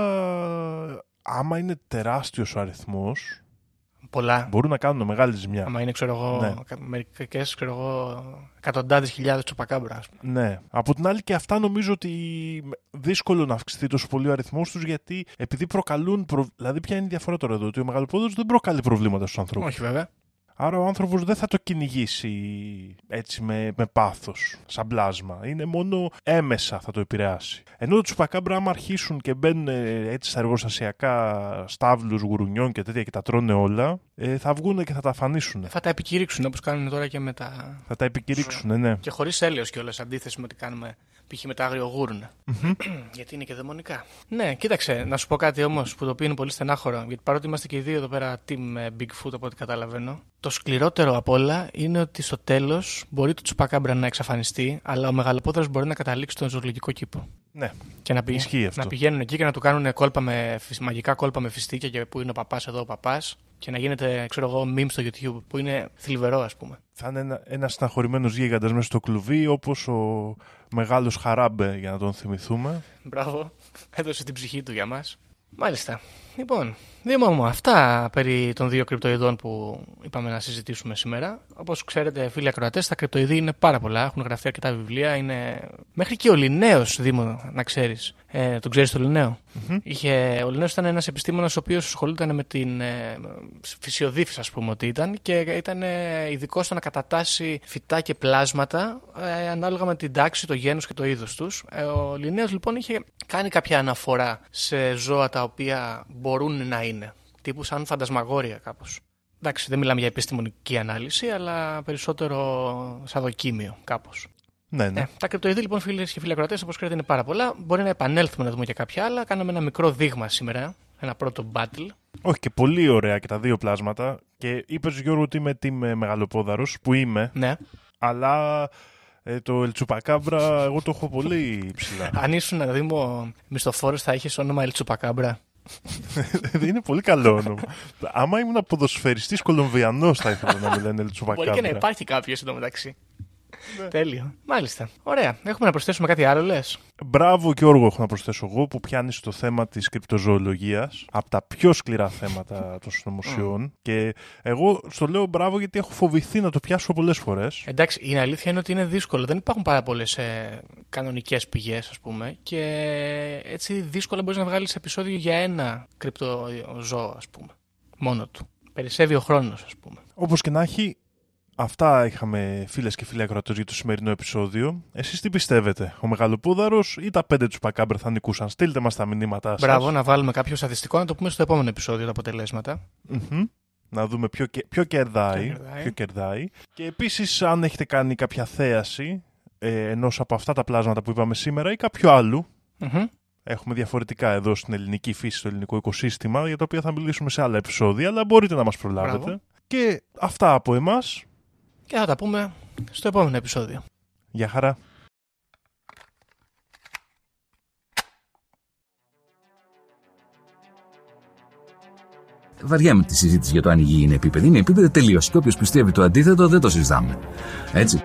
άμα είναι τεράστιος ο αριθμός Πολλά. Μπορούν να κάνουν μεγάλη ζημιά. Άμα είναι, ξέρω εγώ, ναι. μερικές εκατοντάδες χιλιάδες τσοπακάμπρα. Ναι. Από την άλλη και αυτά νομίζω ότι δύσκολο να αυξηθεί τόσο πολύ ο αριθμός τους γιατί επειδή προκαλούν. Προ... Δηλαδή, ποια είναι η διαφορά τώρα εδώ, ότι ο μεγαλοπόδο δεν προκαλεί προβλήματα στους ανθρώπους; Όχι, βέβαια. Άρα ο άνθρωπος δεν θα το κυνηγήσει έτσι με, με πάθος, σαν πλάσμα. Είναι μόνο έμεσα θα το επηρεάσει. Ενώ το τσουπακάμπρα άμα αρχίσουν και μπαίνουν ε, έτσι στα εργοστασιακά στάβλους γουρουνιών και τέτοια και τα τρώνε όλα, ε, θα βγουν και θα τα αφανίσουν. Θα τα επικηρύξουν όπως κάνουν τώρα και με τα... Θα τα επικηρύξουν, ναι. Και χωρίς έλεος κιόλας αντίθεση με ό,τι κάνουμε π.χ. με τα αγριογούρνα. *clears throat* γιατί είναι και δαιμονικά. Ναι, κοίταξε, να σου πω κάτι όμως που το οποίο είναι πολύ στενάχωρο. Γιατί παρότι είμαστε και οι δύο εδώ πέρα team ε, Bigfoot, από ό,τι καταλαβαίνω, το σκληρότερο απ' όλα είναι ότι στο τέλος μπορεί το τσουπακάμπρα να εξαφανιστεί, αλλά ο μεγαλοπόδαρο μπορεί να καταλήξει στον ζωολογικό κήπο. Ναι. Και να, πη- Ισχύει αυτό. να πηγαίνουν εκεί και να του κάνουν κόλπα με, φυσ- μαγικά κόλπα με φιστίκια και που είναι ο παπάς εδώ ο παπάς. Και να γίνεται, ξέρω εγώ, meme στο YouTube που είναι θλιβερό, ας πούμε. Θα είναι ένα, ένας στεναχωρημένος γίγαντας μέσα στο κλουβί, όπως ο μεγάλος Χαράμπε, για να τον θυμηθούμε. Μπράβο. Έδωσε την ψυχή του για μας. Μάλιστα. Λοιπόν, Δήμο μου, αυτά περί των δύο κρυπτοειδών που είπαμε να συζητήσουμε σήμερα. Όπως ξέρετε, φίλοι ακροατές, τα κρυπτοειδή είναι πάρα πολλά. Έχουν γραφτεί αρκετά βιβλία. Είναι... Μέχρι και ο Λινέος, Δήμο, να ξέρεις. Ε, τον ξέρεις τον λινεο Είχε... Ο Λινέος ήταν ένας επιστήμονας ο οποίος ασχολούταν με την ε, φυσιοδίφηση, ας πούμε ότι ήταν, και ήταν ε, ειδικό στο να κατατάσει φυτά και πλάσματα ε, ανάλογα με την τάξη, το γένος και το είδος τους. Ε, ο Λινέος λοιπόν είχε κάνει κάποια αναφορά σε ζώα τα οποία μπορούν να είναι. Τύπου σαν φαντασμαγόρια κάπως. Εντάξει, δεν μιλάμε για επιστημονική ανάλυση, αλλά περισσότερο σαν δοκίμιο κάπως. Ναι, ναι. Ε, τα κρυπτοειδή λοιπόν φίλες και φίλοι ακροατές, όπως ξέρετε, είναι πάρα πολλά. Μπορεί να επανέλθουμε να δούμε και κάποια άλλα. Κάναμε ένα μικρό δείγμα σήμερα. Ένα πρώτο battle. Όχι και πολύ ωραία και τα δύο πλάσματα. Και είπε Γιώργο ότι είμαι τι μεγαλοπόδαρος, που είμαι, Ναι. αλλά ε, το Ελτσουπακάμπρα εγώ το έχω πολύ ψηλά. Αν ήσουν να δήμο μισθοφόρος, θα είχες όνομα Ελτσουπακάμπρα. *laughs* Είναι πολύ καλό όνομα. Άμα ήμουν ποδοσφαιριστής Κολομβιανός θα ήθελα να με λένε Μπορεί Ελτσουπακάμπρα. και να υπάρχει κάποιος εντωμεταξύ. Τέλειο. Μάλιστα. Ωραία. Έχουμε να προσθέσουμε κάτι άλλο, λες; Μπράβο Γιώργο έχω να προσθέσω εγώ που πιάνεις το θέμα της κρυπτοζωολογίας από τα πιο σκληρά θέματα των συνωμοσιών και εγώ στο λέω μπράβο γιατί έχω φοβηθεί να το πιάσω πολλές φορές. Εντάξει, η αλήθεια είναι ότι είναι δύσκολο. Δεν υπάρχουν πάρα πολλές ε, κανονικές πηγές, ας πούμε. Και έτσι δύσκολα μπορείς να βγάλεις επεισόδιο για ένα κρυπτοζώο, ας πούμε. Μόνο του. Περισσεύει ο χρόνος, ας πούμε. Όπως και να έχει, αυτά είχαμε φίλες και φίλοι ακροατές για το σημερινό επεισόδιο. Εσείς τι πιστεύετε, ο Μεγαλοπούδαρος ή τα πέντε του Πακάμπρ θα νικούσαν; Στείλτε μας τα μηνύματά σας. Μπράβο, να βάλουμε κάποιο στατιστικό να το πούμε στο επόμενο επεισόδιο τα αποτελέσματα. Μμμ. Να δούμε ποιο, κε- ποιο, κερδάει, Ποιο κερδάει. ποιο κερδάει. Και επίσης αν έχετε κάνει κάποια θέαση ε, ενός από αυτά τα πλάσματα που είπαμε σήμερα ή κάποιο άλλου. Μμμ. Έχουμε διαφορετικά εδώ στην ελληνική φύση, στο ελληνικό οικοσύστημα, για τα οποία θα μιλήσουμε σε άλλα επεισόδια, αλλά μπορείτε να μας προλάβετε. Μπράβο. Και αυτά από εμάς. Και θα τα πούμε στο επόμενο επεισόδιο. Γεια χαρά. Βαριά με τη συζήτηση για το αν η γη είναι επίπεδη. Είναι επίπεδη τελείως. Και όποιος πιστεύει το αντίθετο δεν το συζητάμε. Έτσι.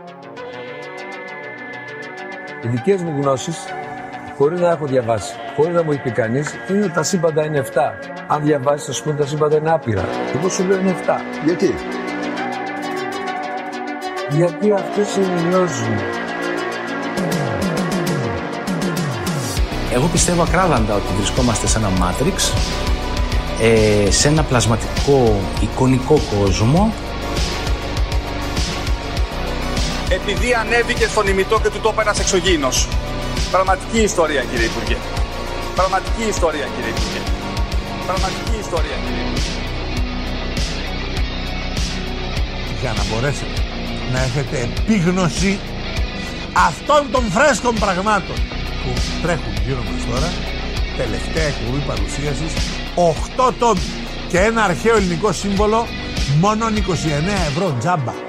Οι δικές μου γνώσεις, χωρίς να έχω διαβάσει, χωρίς να μου έχει πει κανείς, είναι ότι τα σύμπαντα είναι 7. Αν διαβάσεις, θα σου πούνε τα σύμπαντα είναι άπειρα. Εγώ σου λέω είναι 7. Γιατί; Γιατί αυτέ ενηλιώζουν. Εγώ πιστεύω ακράδαντα ότι βρισκόμαστε σε ένα μάτριξ, ε, σε ένα πλασματικό εικονικό κόσμο Επειδή ανέβηκε στον ημιτό και του το είπε ένας εξωγήινος. Πραγματική ιστορία κύριε Υπουργέ. Πραγματική ιστορία κύριε Υπουργέ. Πραγματική ιστορία κύριε Υπουργέ. για να μπορέσετε να έχετε επίγνωση αυτών των φρέσκων πραγμάτων που τρέχουν γύρω μας τώρα. Τελευταία εκπομπή παρουσίασης 8 τόμοι και ένα αρχαίο ελληνικό σύμβολο μόνο 29 ευρώ τζάμπα